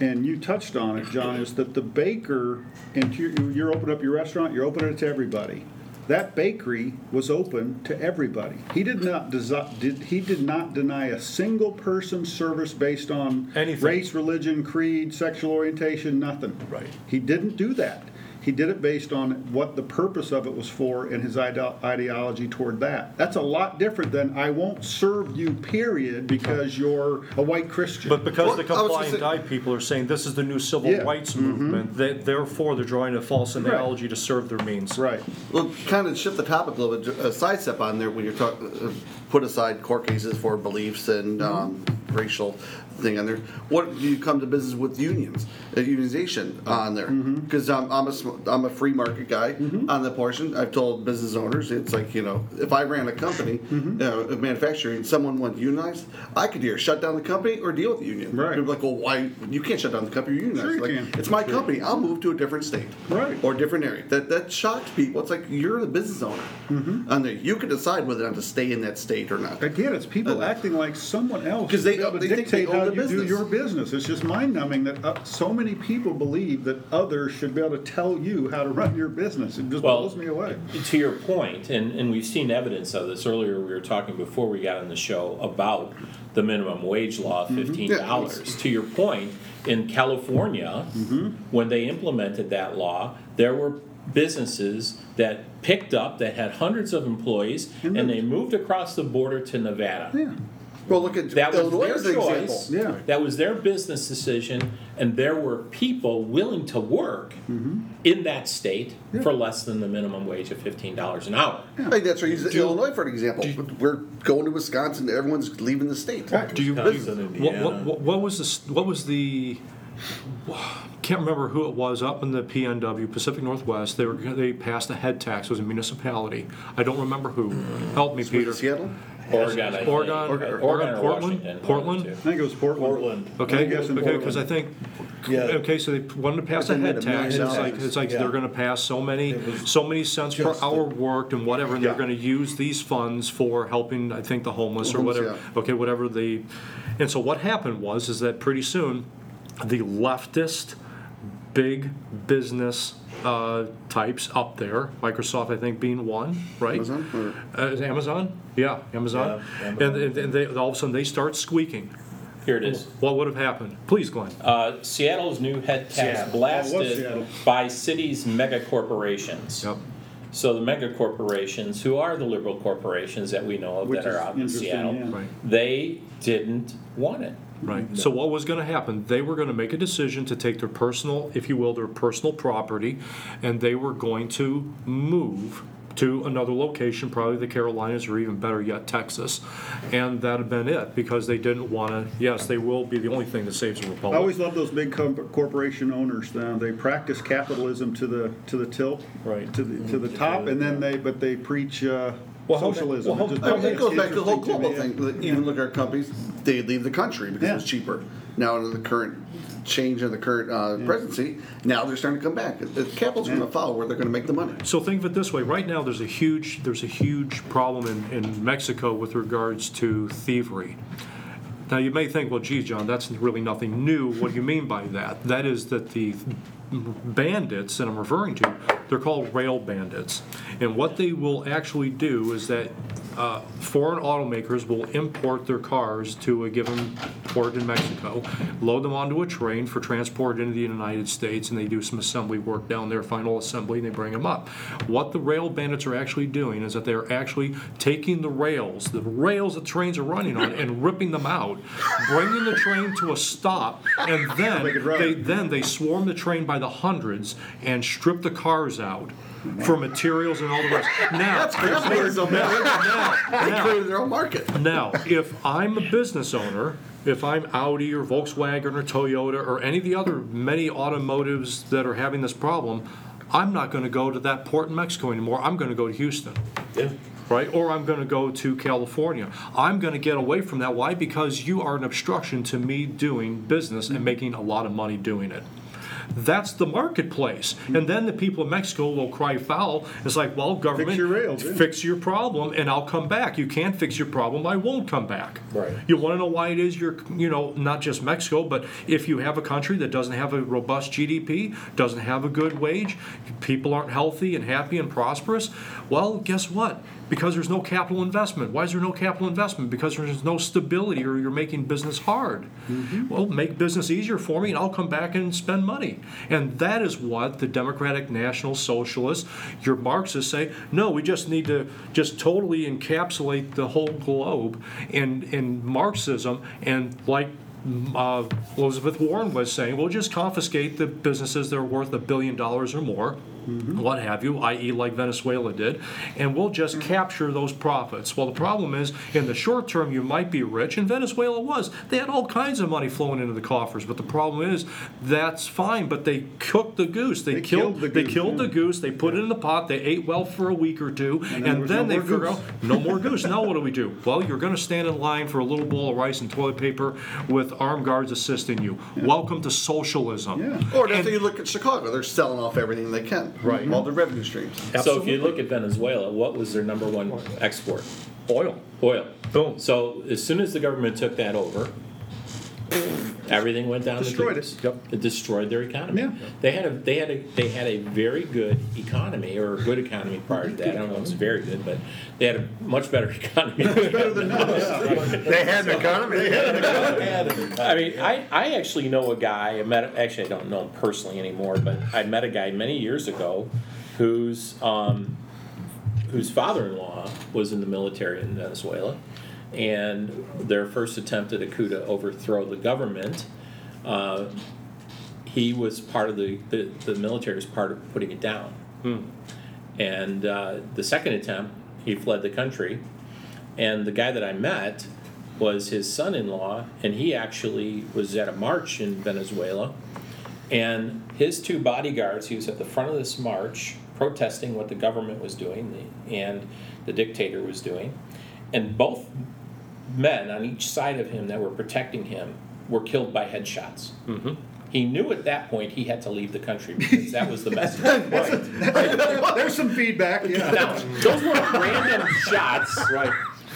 and you touched on it, John, is that the baker, and you're, you're opening up your restaurant, you're opening it to everybody. That bakery was open to everybody. He did not desi- did, he did not deny a single person service based on Anything. race, religion, creed, sexual orientation, nothing. Right. He didn't do that. He did it based on what the purpose of it was for and his ide- ideology toward that. That's a lot different than I won't serve you, period, because you're a white Christian. But because the Well, I was comply and die people are saying this is the new civil Yeah. rights mm-hmm. movement, they, therefore they're drawing a false Right. analogy to serve their means. right. Well, kind of shift the topic a little bit, a sidestep on there when you're talking, uh, put aside court cases for beliefs and mm-hmm. um, racial thing on there. What do you come to business with unions, uh, unionization on there? Because I'm I'm a I'm a free market guy on the portion. I've told business owners it's like you know if I ran a company, uh, of manufacturing, someone wanted to unionize, I could either shut down the company or deal with the union. Right. They'd like, well, why you can't shut down the company? You're unionized. Sure you like, can. It's my company. I'll move to a different state. Right. Or different area. That that shocked people. It's like you're the business owner. Mm-hmm. And there, you can decide whether or not to stay in that state or not. Again, it's people acting like someone else 'Cause they- should be able to they they dictate own how the you do your business. It's just mind numbing that uh, so many people believe that others should be able to tell you how to run your business. It just Well, blows me away. To your point, and, and we've seen evidence of this earlier, we were talking before we got on the show about the minimum wage law of fifteen dollars. To your point, in California, when they implemented that law, there were businesses that picked up, that had hundreds of employees, and they moved across the border to Nevada. Yeah. Well, look at That was their as an example. choice. Yeah. That was their business decision, and there were people willing to work Mm-hmm. in that state for less than the minimum wage of fifteen dollars an hour. I think that's right. Use Illinois for an example. We're going to Wisconsin. Everyone's leaving the state. Right. Do you, Wisconsin, what, what, what- what was the? what was the, can't remember who it was, up in the PNW, Pacific Northwest, they were, they passed a head tax, it was a municipality. I don't remember who. Help me, Peter. Seattle. Oregon, I think. Oregon, Oregon, Oregon, or Portland, Washington, one of the Portland? I think it was Portland. Portland. Okay, I'm guessing okay, because I Portland. think, Yeah. okay, so they wanted to pass a They made head a tax, and it's like, dollars. it's like Yeah. they're gonna pass so many, It was so many cents per just the- hour worked and whatever, and they're Yeah. gonna use these funds for helping, I think, the homeless or Homeless, whatever. Okay, whatever the, and so what happened was, is that pretty soon, the leftist, big business, uh, types up there, Microsoft, I think, being one, right? Amazon, Uh, is it Amazon? Yeah, Amazon. Yeah, And, and and they, all of a sudden, they start squeaking. Here it is. What would have happened? Please, Glenn. Uh, Seattle's new head tax Seattle. Oh, it was blasted Seattle. by cities' mega corporations. Yep. So the mega corporations, who are the liberal corporations that we know of Which that are out in Seattle, yeah. Right. they didn't want it. Right. So what was going to happen? They were going to make a decision to take their personal, if you will, their personal property, and they were going to move to another location, probably the Carolinas or even better yet, Texas. And that had been it because they didn't want to. Yes, they will be the only thing that saves the republic. I always love those big com- corporation owners. Now they practice capitalism to the to the tilt, Right. To the to the top, and then they but they preach uh, Well, socialism. well, It just- I mean, it goes back to the whole global me, thing. yeah. Even look at our companies, they leave the country because Yeah. it's cheaper. Now, in the current change in the current uh, presidency, now they're starting to come back. The capital's going to follow where they're going to make the money. So think of it this way: right now, there's a huge there's a huge problem in, in Mexico with regards to thievery. Now you may think, well, geez, John, that's really nothing new. What do you mean by that? That is that the bandits that I'm referring to, they're called rail bandits, and what they will actually do is that uh, foreign automakers will import their cars to a given port in Mexico, load them onto a train for transport into the United States, and they do some assembly work down there, final assembly, and they bring them up. What the rail bandits are actually doing is that they're actually taking the rails, the rails that trains are running on, and ripping them out, bringing the train to a stop, and (laughs) then they then they swarm the train by the hundreds and strip the cars out for materials and all the rest. (laughs) Now, Capitalism, man. They now, created their own market. now, if I'm a business owner, if I'm Audi or Volkswagen or Toyota or any of the other many automotives that are having this problem, I'm not going to go to that port in Mexico anymore. I'm going to go to Houston. Yeah. Right? Or I'm going to go to California. I'm going to get away from that. Why? Because you are an obstruction to me doing business and making a lot of money doing it. That's the marketplace. And then the people of Mexico will cry foul. It's like, well, government, your rails, fix your problem and I'll come back. You can't fix your problem, I won't come back. Right. You want to know why it is you're, you know, not just Mexico, but if you have a country that doesn't have a robust GDP, doesn't have a good wage, people aren't healthy and happy and prosperous, well, guess what? Because there's no capital investment. Why is there no capital investment? Because there's no stability or you're making business hard. Well, make business easier for me and I'll come back and spend money. And that is what the Democratic National Socialists, your Marxists say, no, we just need to just totally encapsulate the whole globe in, in Marxism and like uh, Elizabeth Warren was saying, we'll just confiscate the businesses that are worth a billion dollars or more Mm-hmm. what have you, i.e., like Venezuela did, and we'll just mm-hmm. capture those profits. Well, the problem is, in the short term, you might be rich, and Venezuela was. They had all kinds of money flowing into the coffers, but the problem is, that's fine, but they cooked the goose. They, They killed, killed the they goose, killed the goose. They put it in the pot. They ate well for a week or two, and, then there was then no they more figure goose. out no more (laughs) goose. Now what do we do? Well, you're going to stand in line for a little bowl of rice and toilet paper with armed guards assisting you. Welcome to socialism. Yeah. Or after you look at Chicago, they're selling off everything they can. Right. All the revenue streams. So if you look at Venezuela, what was their number one export? Oil. Oil. Boom. So as soon as the government took that over, everything went down Destroyed the it. tubes. It destroyed their economy. Yeah. They had a they had a they had a very good economy or a good economy prior to that. I don't know if it's very good, but they had a much better (laughs) economy. Better than us. They had an economy. (laughs) They had an economy. I mean, I, I actually know a guy, I met, actually, I don't know him personally anymore, but I met a guy many years ago whose, um, whose father-in-law was in the military in Venezuela. And their first attempt at a coup to overthrow the government, uh, he was part of the, the, the military was part of putting it down. And uh, the second attempt, he fled the country. And the guy that I met was his son in law, and he actually was at a march in Venezuela. And his two bodyguards, he was at the front of this march protesting what the government was doing and the dictator was doing. And both men on each side of him that were protecting him were killed by headshots. Mm-hmm. He knew at that point he had to leave the country because that was the message. (laughs) There's some feedback, yeah. Now, those weren't random shots. Right.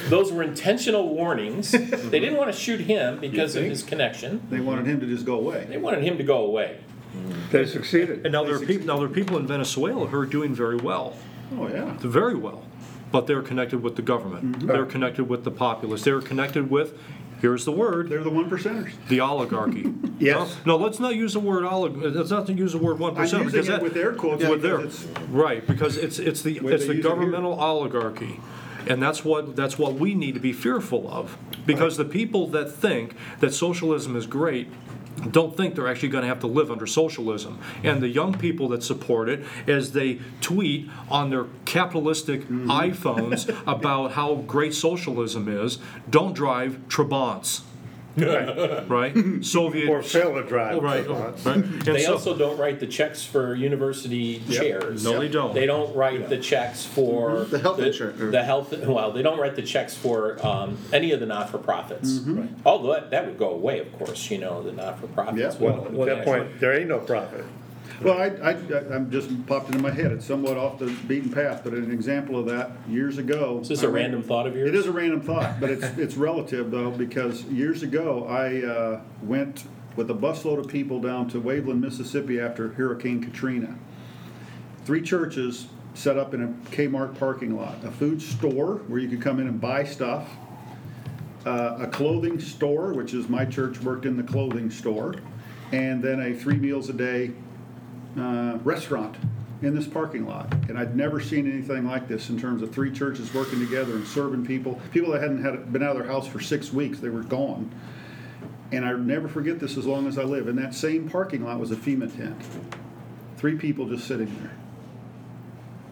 Those were intentional warnings. Mm-hmm. They didn't want to shoot him because of his connection. They wanted him to just go away. They wanted him to go away. Mm. They succeeded. And now there are people. Now there are people in Venezuela who are doing very well, Oh, yeah. very well, but they're connected with the government. Mm-hmm. They're connected with the populace. They're connected with, here's the word, They're the one percenters. the oligarchy. (laughs) Yes. No, no, let's not use the word olig. Let's not use the word one using because that with air quotes with their- right because it's it's the it's the use it governmental oligarchy. And that's what that's what we need to be fearful of, because the people that think that socialism is great don't think they're actually going to have to live under socialism. And the young people that support it, as they tweet on their capitalistic Mm-hmm. iPhones about how great socialism is, don't drive Trabants, right? Soviet Or fail to drive. Right, right. And They so- also don't write the checks for university chairs. No, they don't. They don't write the checks for The health insurance, The health. Well, they don't write the checks for um, any of the not-for-profits. Mm-hmm. Although that, that would go away, of course. You know, the not-for-profits. Yeah, well, At that point, there ain't no profit. Well, I, I, I'm just popped into my head. It's somewhat off the beaten path, but an example of that years ago. Is this a random thought of yours? It is a random thought, but it's, it's relative though, because years ago, I, uh, went with a busload of people down to Waveland, Mississippi after Hurricane Katrina. Three churches set up in a Kmart parking lot, a food store where you could come in and buy stuff, uh, a clothing store, which is my church worked in the clothing store, and then a three meals a day uh, restaurant in this parking lot. And I'd never seen anything like this in terms of three churches working together and serving people, people that hadn't had been out of their house for six weeks, they were gone. And I'll never forget this as long as I live. In that same parking lot was a FEMA tent. Three people just sitting there.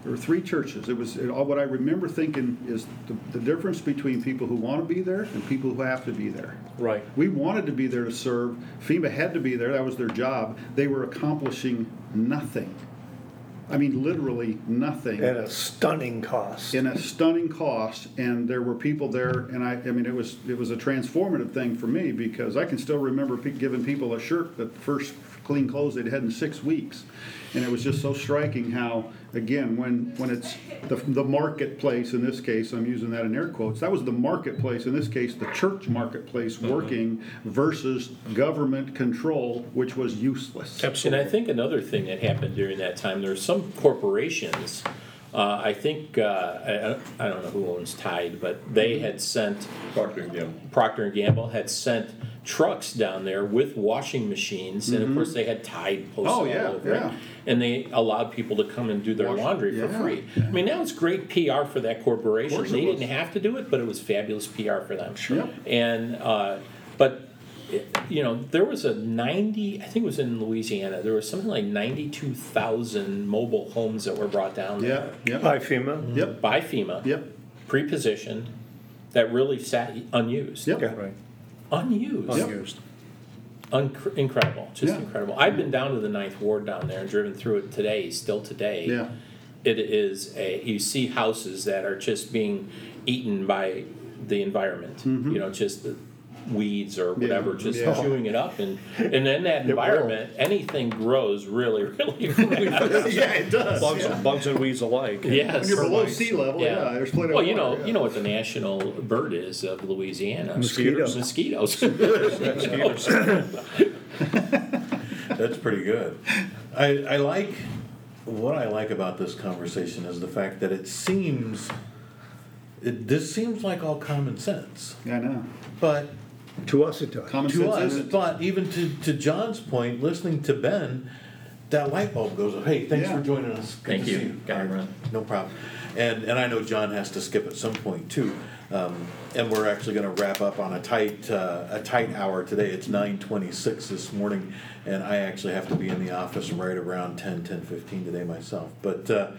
There were three churches. It was, it, all what I remember thinking is the, the difference between people who want to be there and people who have to be there. Right. We wanted to be there to serve. FEMA had to be there. That was their job. They were accomplishing nothing. I mean, literally nothing At a stunning cost. in a stunning cost. And there were people there, and I, I mean, it was it was a transformative thing for me because I can still remember pe- giving people a shirt that first clean clothes they'd had in six weeks, and it was just so striking how, again, when when it's the the marketplace in this case, I'm using that in air quotes. That was the marketplace in this case, the church marketplace uh-huh. working versus government control, which was useless. Absolutely. And I think another thing that happened during that time, there were some corporations. Uh, I think uh, I, I don't know who owns Tide, but they had sent Procter and Gamble. Procter and Gamble had sent trucks down there with washing machines, and of course they had Tide posted Oh, yeah, all over yeah. it, and they allowed people to come and do their Wash- laundry for yeah, free. I mean, that was great PR for that corporation. course it They was. didn't have to do it, but it was fabulous PR for them. Sure. Yep. And uh, it- you know, there was a 90, I think it was in Louisiana, there was something like 92,000 mobile homes that were brought down there Yeah, yep, By FEMA? yep, by FEMA, yep, pre-positioned, that really sat unused. yep. Right. Unused. Unused. Unc- incredible, just Yeah. incredible. I've been down to the ninth ward down there and driven through it today, still today. Yeah. It is a, you see houses that are just being eaten by the environment, mm-hmm. you know, just the weeds or whatever, just yeah. chewing it up. And, and in that environment, anything grows really, really, (laughs) really fast. (laughs) Yeah, it does. Bugs, yeah. bugs and weeds alike. Yes. When you're below sea level, yeah, there's plenty of Well, you know, yeah. you know what the national bird is of Louisiana? Mosquitoes. Mosquitoes. (laughs) That's pretty good. I, I like, what I like about this conversation is the fact that it seems, it, this seems like all common sense, I know. but To us it does. Common to sense us, isn't. but even to, to John's point, listening to Ben, that light bulb goes, off. hey, thanks Yeah. for joining us. Good Thank to you. see you. Gotta All right, run. No problem. And, and I know John has to skip at some point too. Um, and we're actually gonna wrap up on a tight, uh, a tight hour today. It's nine twenty-six this morning, and I actually have to be in the office right around ten, ten fifteen today myself, but, uh,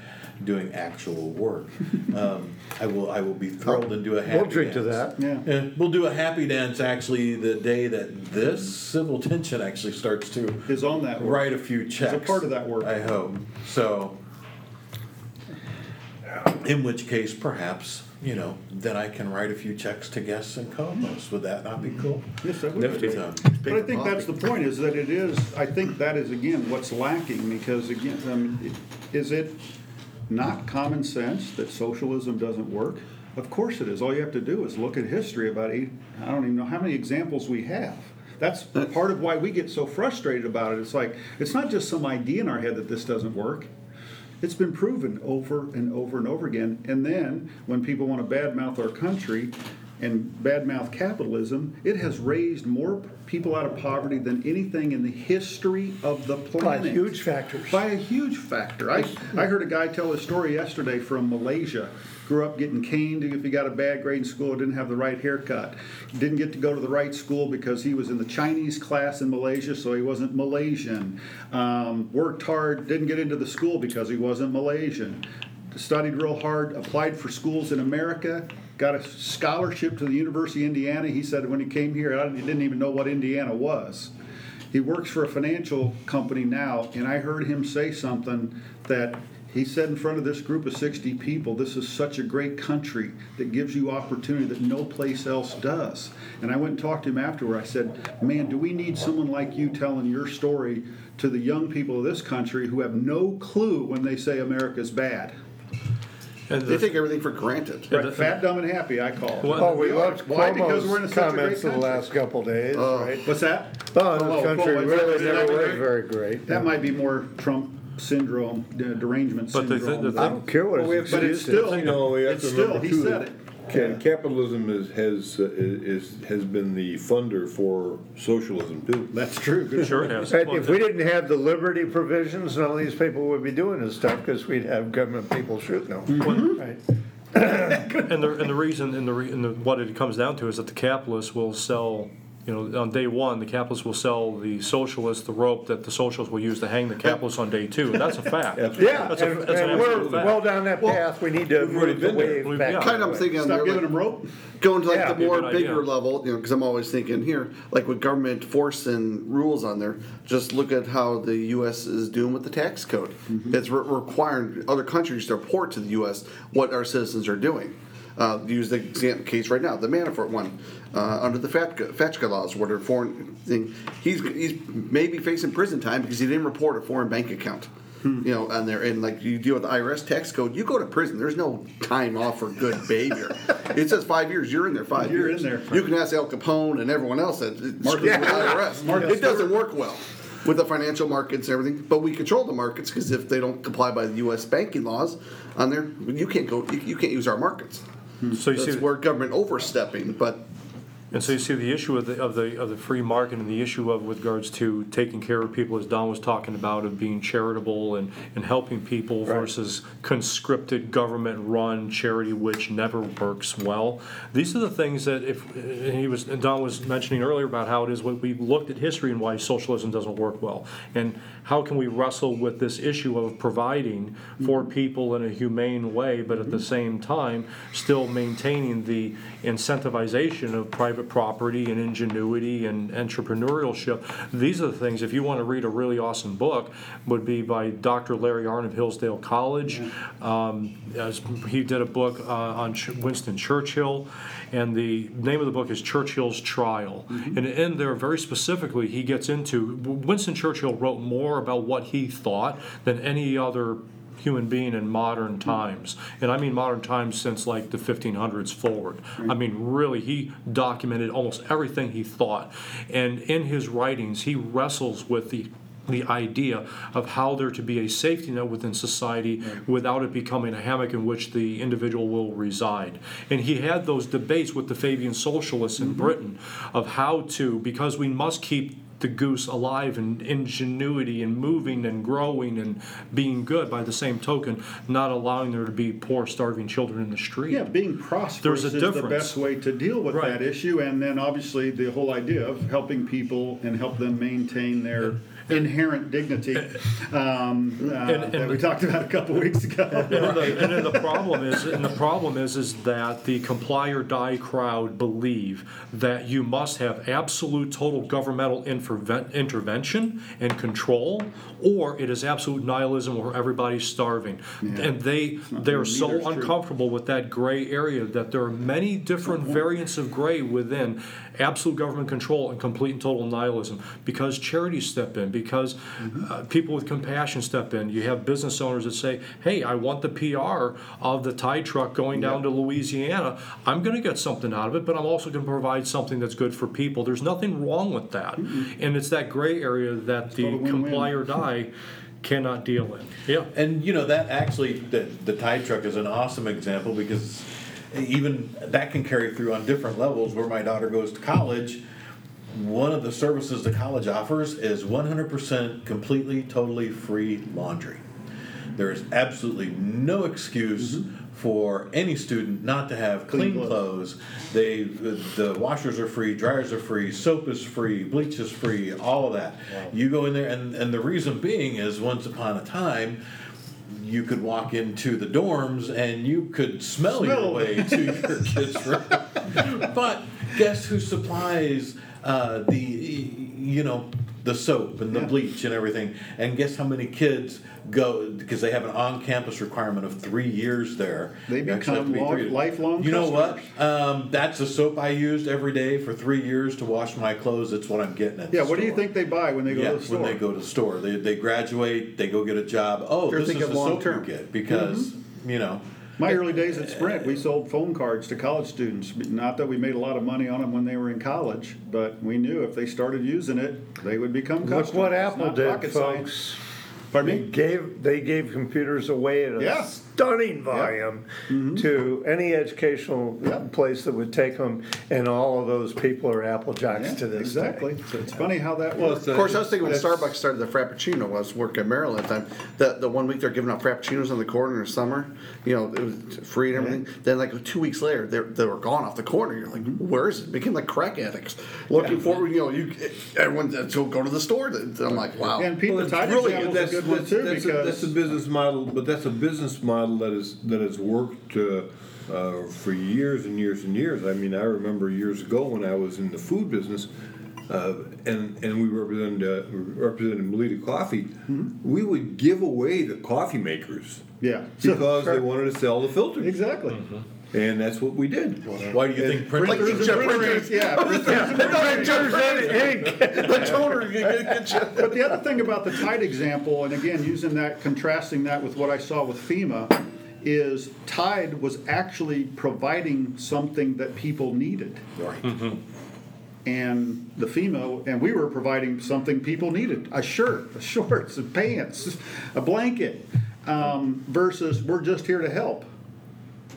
doing actual work. (laughs) Um, I will, I will be thrilled and do a happy We'll drink to dance. that. Yeah. Yeah, we'll do a happy dance actually the day that this civil tension actually starts to Is on that work. write a few checks. a part of that work. I hope. So, in which case, perhaps, you know, then I can write a few checks to guests and co-hosts. Would that not be cool? Yes, that would be. So, But I think that's the point, is that it is, I think that is, again, what's lacking, because again, um, it- is it not common sense that socialism doesn't work? Of course it is. All you have to do is look at history about eight, I don't even know how many examples we have. That's part of why we get so frustrated about it. It's like, it's not just some idea in our head that this doesn't work. It's been proven over and over and over again. And then when people want to badmouth our country and badmouth capitalism, it has raised more people out of poverty than anything in the history of the planet. By huge factors. By a huge factor. I, I heard a guy tell a story yesterday from Malaysia. Grew up getting caned if he got a bad grade in school, didn't have the right haircut. Didn't get to go to the right school because he was in the Chinese class in Malaysia, so he wasn't Malaysian. Um, worked hard, didn't get into the school because he wasn't Malaysian. Studied real hard, applied for schools in America, got a scholarship to the University of Indiana. He said when he came here, I didn't even know what Indiana was. He works for a financial company now, and I heard him say something that he said in front of this group of 60 people, This is such a great country that gives you opportunity that no place else does. And I went and talked to him afterward. I said, Man, do we need someone like you telling your story to the young people of this country who have no clue when they say America's bad? And They the- take everything for granted. Right, fat, dumb, and happy, I call it. Well, Oh, we We are. loved Why? Because we're in such a great comments of the last couple days, Oh. right? What's that? Oh, Oh, this country Cuomo, really is that never was great? very great. That might be more Trump syndrome, uh, derangement But the- syndrome. the- than- I don't care what Well, we his have But it's still, You know, we have it's to still, remember he too said it. Ca- Capitalism is, has, uh, is, has been the funder for socialism too. That's true. Good Sure it has. Right, If we didn't have the liberty provisions, none of these people would be doing this stuff because we'd have government people shooting them. Right. And the, and the reason, and the, re- and the, what it comes down to is that the capitalists will sell, you know, on day one, the capitalists will sell the socialists the rope that the socialists will use to hang the capitalists on day two, and that's a fact. (laughs) Yeah, That's a- and, that's an and we're absolute fact. well down that path. We need to we've already move the been there. wave We've- back. yeah. Kind of I'm thinking on Stop there, giving like, them rope. (laughs) going to like Yeah. the more Be good idea. bigger level, you know, because I'm always thinking here, like with government forcing rules on there, just look at how the U.S. is doing with the tax code. Mm-hmm. It's re- requiring other countries to report to the U.S. what our citizens are doing. Uh, use the example case right now, the Manafort one, uh, under the FATCA, FATCA laws, where foreign thing. He's he's maybe facing prison time because he didn't report a foreign bank account. You know, and there and like you deal with the IRS tax code, you go to prison. There's no time off for good behavior. (laughs) it says five years. You're in there 5 You're years. in there. You can ask Al Capone and everyone else that Marcus screws with the IRS. Marcus it doesn't work well with the financial markets and everything. But we control the markets because if they don't comply by the U.S. banking laws on there, you can't go. You, you can't use our markets. So you That's see, where government overstepping. But And so you see the issue of the, of the, of the free market and the issue of with regards to taking care of people, as Don was talking about, of being charitable and, and helping people versus conscripted, government-run charity, which never works well. These are the things that if, he was, Don was mentioning earlier about how it is, when we looked at history and why socialism doesn't work well. And how can we wrestle with this issue of providing for mm-hmm. people in a humane way, but at the mm-hmm. same time, still maintaining the incentivization of private property and ingenuity and entrepreneurship. These are the things, if you want to read a really awesome book, would be by Dr. Larry Arnn of Hillsdale College. Um, as- He did a book uh, on Ch- Winston Churchill, and the name of the book is Churchill's Trial. And in there, very specifically, he gets into, Winston Churchill wrote more about what he thought than any other human being in modern times. And I mean modern times since like the 1500s forward. I mean, really, he documented almost everything he thought. And in his writings, he wrestles with the the idea of how there to be a safety net within society without it becoming a hammock in which the individual will reside. And he had those debates with the Fabian socialists in mm-hmm. Britain of how to, because we must keep the goose alive and ingenuity and moving and growing and being good by the same token, not allowing there to be poor, starving children in the street. Yeah, being prosperous There's a is the best way to deal with Right. that issue, and then obviously the whole idea of helping people and help them maintain their inherent dignity um, uh, And- that and- we talked about a couple weeks ago. (laughs) And the, and then the problem is, and the problem is, is that the comply or die crowd believe that you must have absolute total governmental interven- intervention and control, or it is absolute nihilism where everybody's starving. And they, they're so Neither's true. uncomfortable with that gray area that there are many different variants of gray within absolute government control and complete and total nihilism because charities step in, because uh, people with compassion step in. You have business owners that say, hey, I want the PR of the Tide truck going down to Louisiana. I'm going to get something out of it, but I'm also going to provide something that's good for people. There's nothing wrong with that. And it's that gray area that the called comply or die cannot deal in. Yeah. And you know that actually, the, the tide truck is an awesome example because even that can carry through on different levels. Where my daughter goes to college, one of the services the college offers is 100% completely, totally free laundry. There is absolutely no excuse for any student not to have clean, Clean clothes. They the, the washers are free, dryers are free, soap is free, bleach is free, all of that. You go in there, and and the reason being is once upon a time. You could walk into the dorms and you could smell, your way to your (laughs) kids' room. but guess who supplies uh, the you know the soap and the Yeah. bleach and everything? And guess how many kids go because they have an on-campus requirement of three years there. They You become be long- lifelong You know what? Um, that's the soap I used every day for three years to wash my clothes. It's what I'm getting at. Yeah, what do you think they buy when they go yeah, to the store? when they go to the store, they, they graduate, they go get a job. Oh, They're this is the soap you long-term. get because Mm-hmm. you know. My early days at Sprint, we sold phone cards to college students. Not that we made a lot of money on them when they were in college, but we knew if they started using it, they would become customers. Look what Apple did, science. folks. Pardon They me? gave, they gave computers away at Yeah. A stunning volume mm-hmm. to any educational Yeah. place that would take them, and all of those people are Apple Jacks Yeah, to this exactly. day. So it's funny how that Well, works. Uh, of course, I was thinking when Starbucks started the Frappuccino. I was working in Maryland at the time. The, the one week they're giving out Frappuccinos on the corner in the summer, you know, it was free and everything. Then, like two weeks later, they they were gone off the corner. You're like, mm-hmm. where is it? it Became like crack addicts looking forward. You know, you everyone to go to the store. I'm like, wow. And people Well, the it's really- example is a that's- good one too that's a- That's a business model, but that's a business model that is, that has worked uh, uh, for years and years and years. I mean, I remember years ago when I was in the food business, uh, and, and we represented, uh, represented Melitta Coffee, Hmm? we would give away the coffee makers yeah, So- because they wanted to sell the filters. exactly. And that's what we did. Why do you think printers? Like (laughs) (laughs) Printers and printers, yeah. the toner, you get- get you- But the other thing about the Tide example, and again, using that, contrasting that with what I saw with FEMA, is Tide was actually providing something that people needed. Right. And the FEMA, and we were providing something people needed, a shirt, a shorts, a pants, a blanket, um, versus we're just here to help.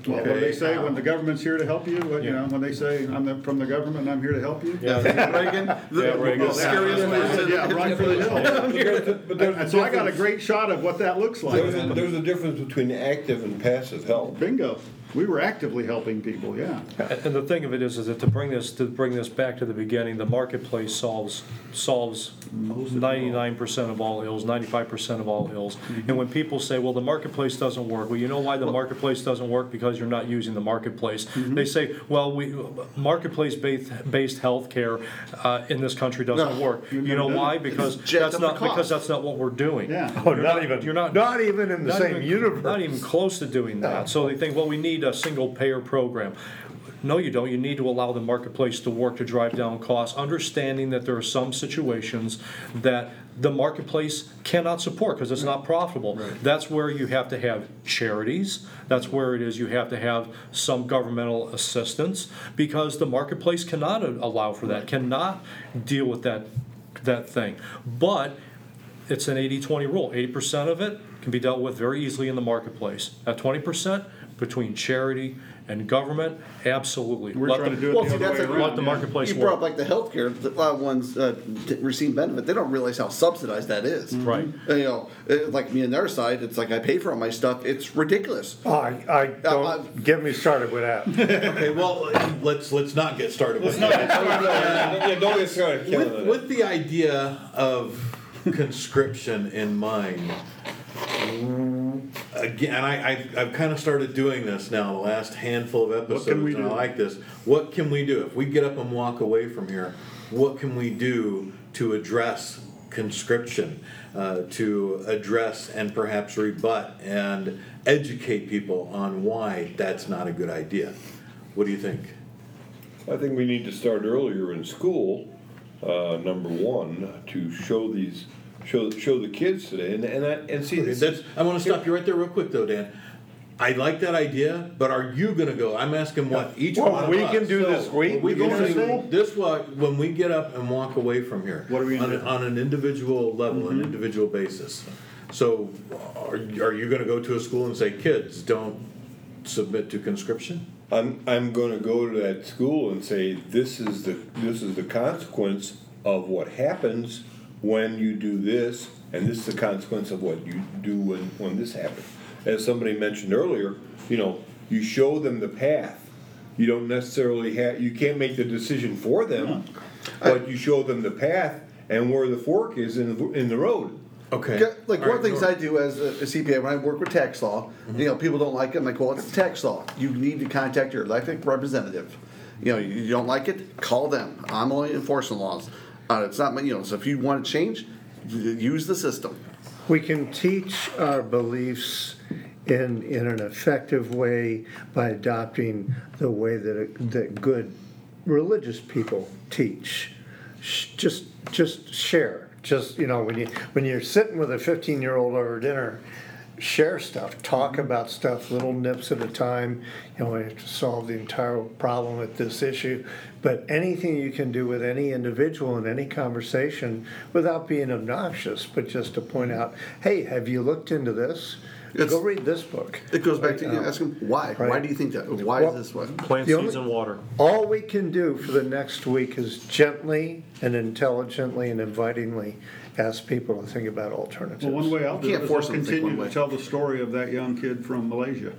Well, what do they say, when the government's here to help you, what, you know, when they say, I'm the- from the government and I'm here to help you? Reagan, (laughs) the, Yeah, Reagan. (laughs) the scariest person. Yeah, run for the hills. (laughs) And so I got a great shot of what that looks like. There's a, there's a difference between active and passive help. Bingo. We were actively helping people, yeah. And and the thing of it is, is that to bring this, to bring this back to the beginning, the marketplace solves, solves ninety-nine percent of all ills, ninety-five percent of all ills. And when people say, well, the marketplace doesn't work, well, you know why the marketplace doesn't work? Because you're not using the marketplace. They say, well, we, marketplace-based, based healthcare, uh, in this country doesn't No. work. You know why? Because jacked that's up the not, because that's not what we're doing. Yeah. Oh, You're not even, You're not. not even in the Not same even- universe. Not even close to doing that. So they think, well, we need a single payer program. No, you don't. You need to allow the marketplace to work to drive down costs, understanding that there are some situations that the marketplace cannot support because it's not profitable. That's where you have to have charities. That's where it is you have to have some governmental assistance because the marketplace cannot allow for that, cannot deal with that, that thing. But it's an 80-20 rule. 80% of it can be dealt with very easily in the marketplace. At 20%, between charity and government, absolutely. We're Let trying the- to do it Well, the see, other that's way like- around. Let the yeah. marketplace You brought up work. like the healthcare, the uh, ones uh, t- receiving benefit. They don't realize how subsidized that is. Right. Uh, You know, uh, like me on their side, it's like I pay for all my stuff. It's ridiculous. Oh, I, I Uh, don't, get me started with that. (laughs) Okay, well, let's, let's not get started with that. Yeah, don't get started With, it. with the idea of conscription in mind, again, I, I, I've kind of started doing this now, the last handful of episodes, and I like this. What can we do? If we get up and walk away from here, what can we do to address conscription, uh, to address and perhaps rebut and educate people on why that's not a good idea? What do you think? I think we need to start earlier in school, uh, number one, to show these, show, show the kids today, and, and I, and see, this That's, I want to stop you right there real quick though, Dan. I like that idea, but are you gonna go? I'm asking what each Well, one of we us. can do this week. We We can school? This what, when we get up and walk away from here. What are we on, do? on an individual level, an mm-hmm. individual basis. So, are, are you gonna go to a school and say, kids, don't submit to conscription? I'm, I'm gonna go to that school and say, this is the, this is the consequence of what happens when you do this, and this is the consequence of what you do when, when this happens. As somebody mentioned earlier, you know, you show them the path. You don't necessarily have, you can't make the decision for them, but you show them the path and where the fork is in, the- in the road. Okay. Like All one of right, the things Nora. I do as a, a CPA when I work with tax law, mm-hmm. you know, people don't like it. I'm like, well, it's tax law. You need to contact your elected representative. You know, you don't like it, call them. I'm only enforcing laws. Uh, it's not, my- you know, so if you want to change, use the system. We can teach our beliefs in, in an effective way by adopting the way that, it- that good religious people teach. Sh- Just, just share, just, you know, when you, when you're sitting with a fifteen-year-old over dinner, share stuff, talk about stuff, little nips at a time. You know, we have to solve the entire problem with this issue. But anything you can do with any individual in any conversation without being obnoxious, but just to point out, hey, have you looked into this? It's- Go read this book. It goes back to you uh, ask them why. Why do you think that? Why Well- is this one? Plant The only- seeds and water. All we can do for the next week is gently and intelligently and invitingly ask people to think about alternatives. Well, one way I'll You do it can't is I'll force them to think continue one to way. tell the story of that young kid from Malaysia.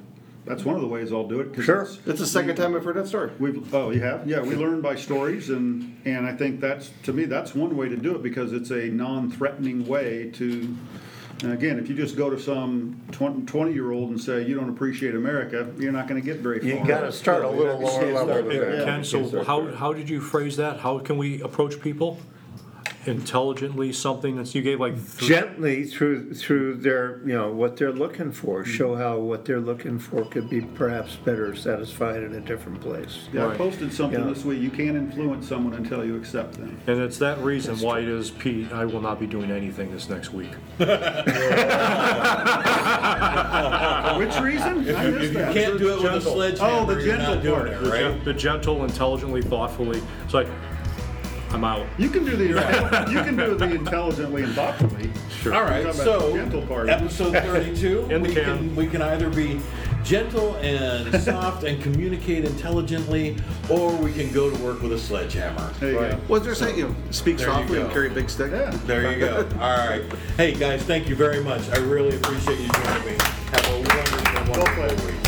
That's one of the ways I'll do it. 'cause Sure. it's- It's the second time I've heard that story. We've, oh, you have? Yeah, we learn by stories and, and I think that's, to me, that's one way to do it because it's a non-threatening way to, and again, if you just go to some twenty-year-old and say, you don't appreciate America, you're not gonna get very far. You gotta start a little lower level than that. Ken, so how, how did you phrase that? How can we approach people? Intelligently, something that you gave like. three- gently through through their you know what they're looking for mm-hmm. show how what they're looking for could be perhaps better satisfied in a different place Yeah, I Right. posted something Yeah. this week, you can't influence someone until you accept them. And it's that reason why it is, Pete, I will not be doing anything this next week. (laughs) Which reason? I missed You that. can't do it with a Oh, sledgehammer. the you're not gentle doing part. it, The right? The gentle, intelligently, thoughtfully. It's like, I'm out. You can do the, (laughs) you can do the intelligently and thoughtfully. Sure. All right, so gentle part. episode 32, (laughs) In the we can. can we can either be gentle and (laughs) soft and communicate intelligently, or we can go to work with a sledgehammer. There you go. What's there saying? You know, speak There you softly and carry a big stick. Yeah. There you go. All right. Hey guys, thank you very much. I really appreciate you joining me. Have a wonderful, Well wonderful played. week.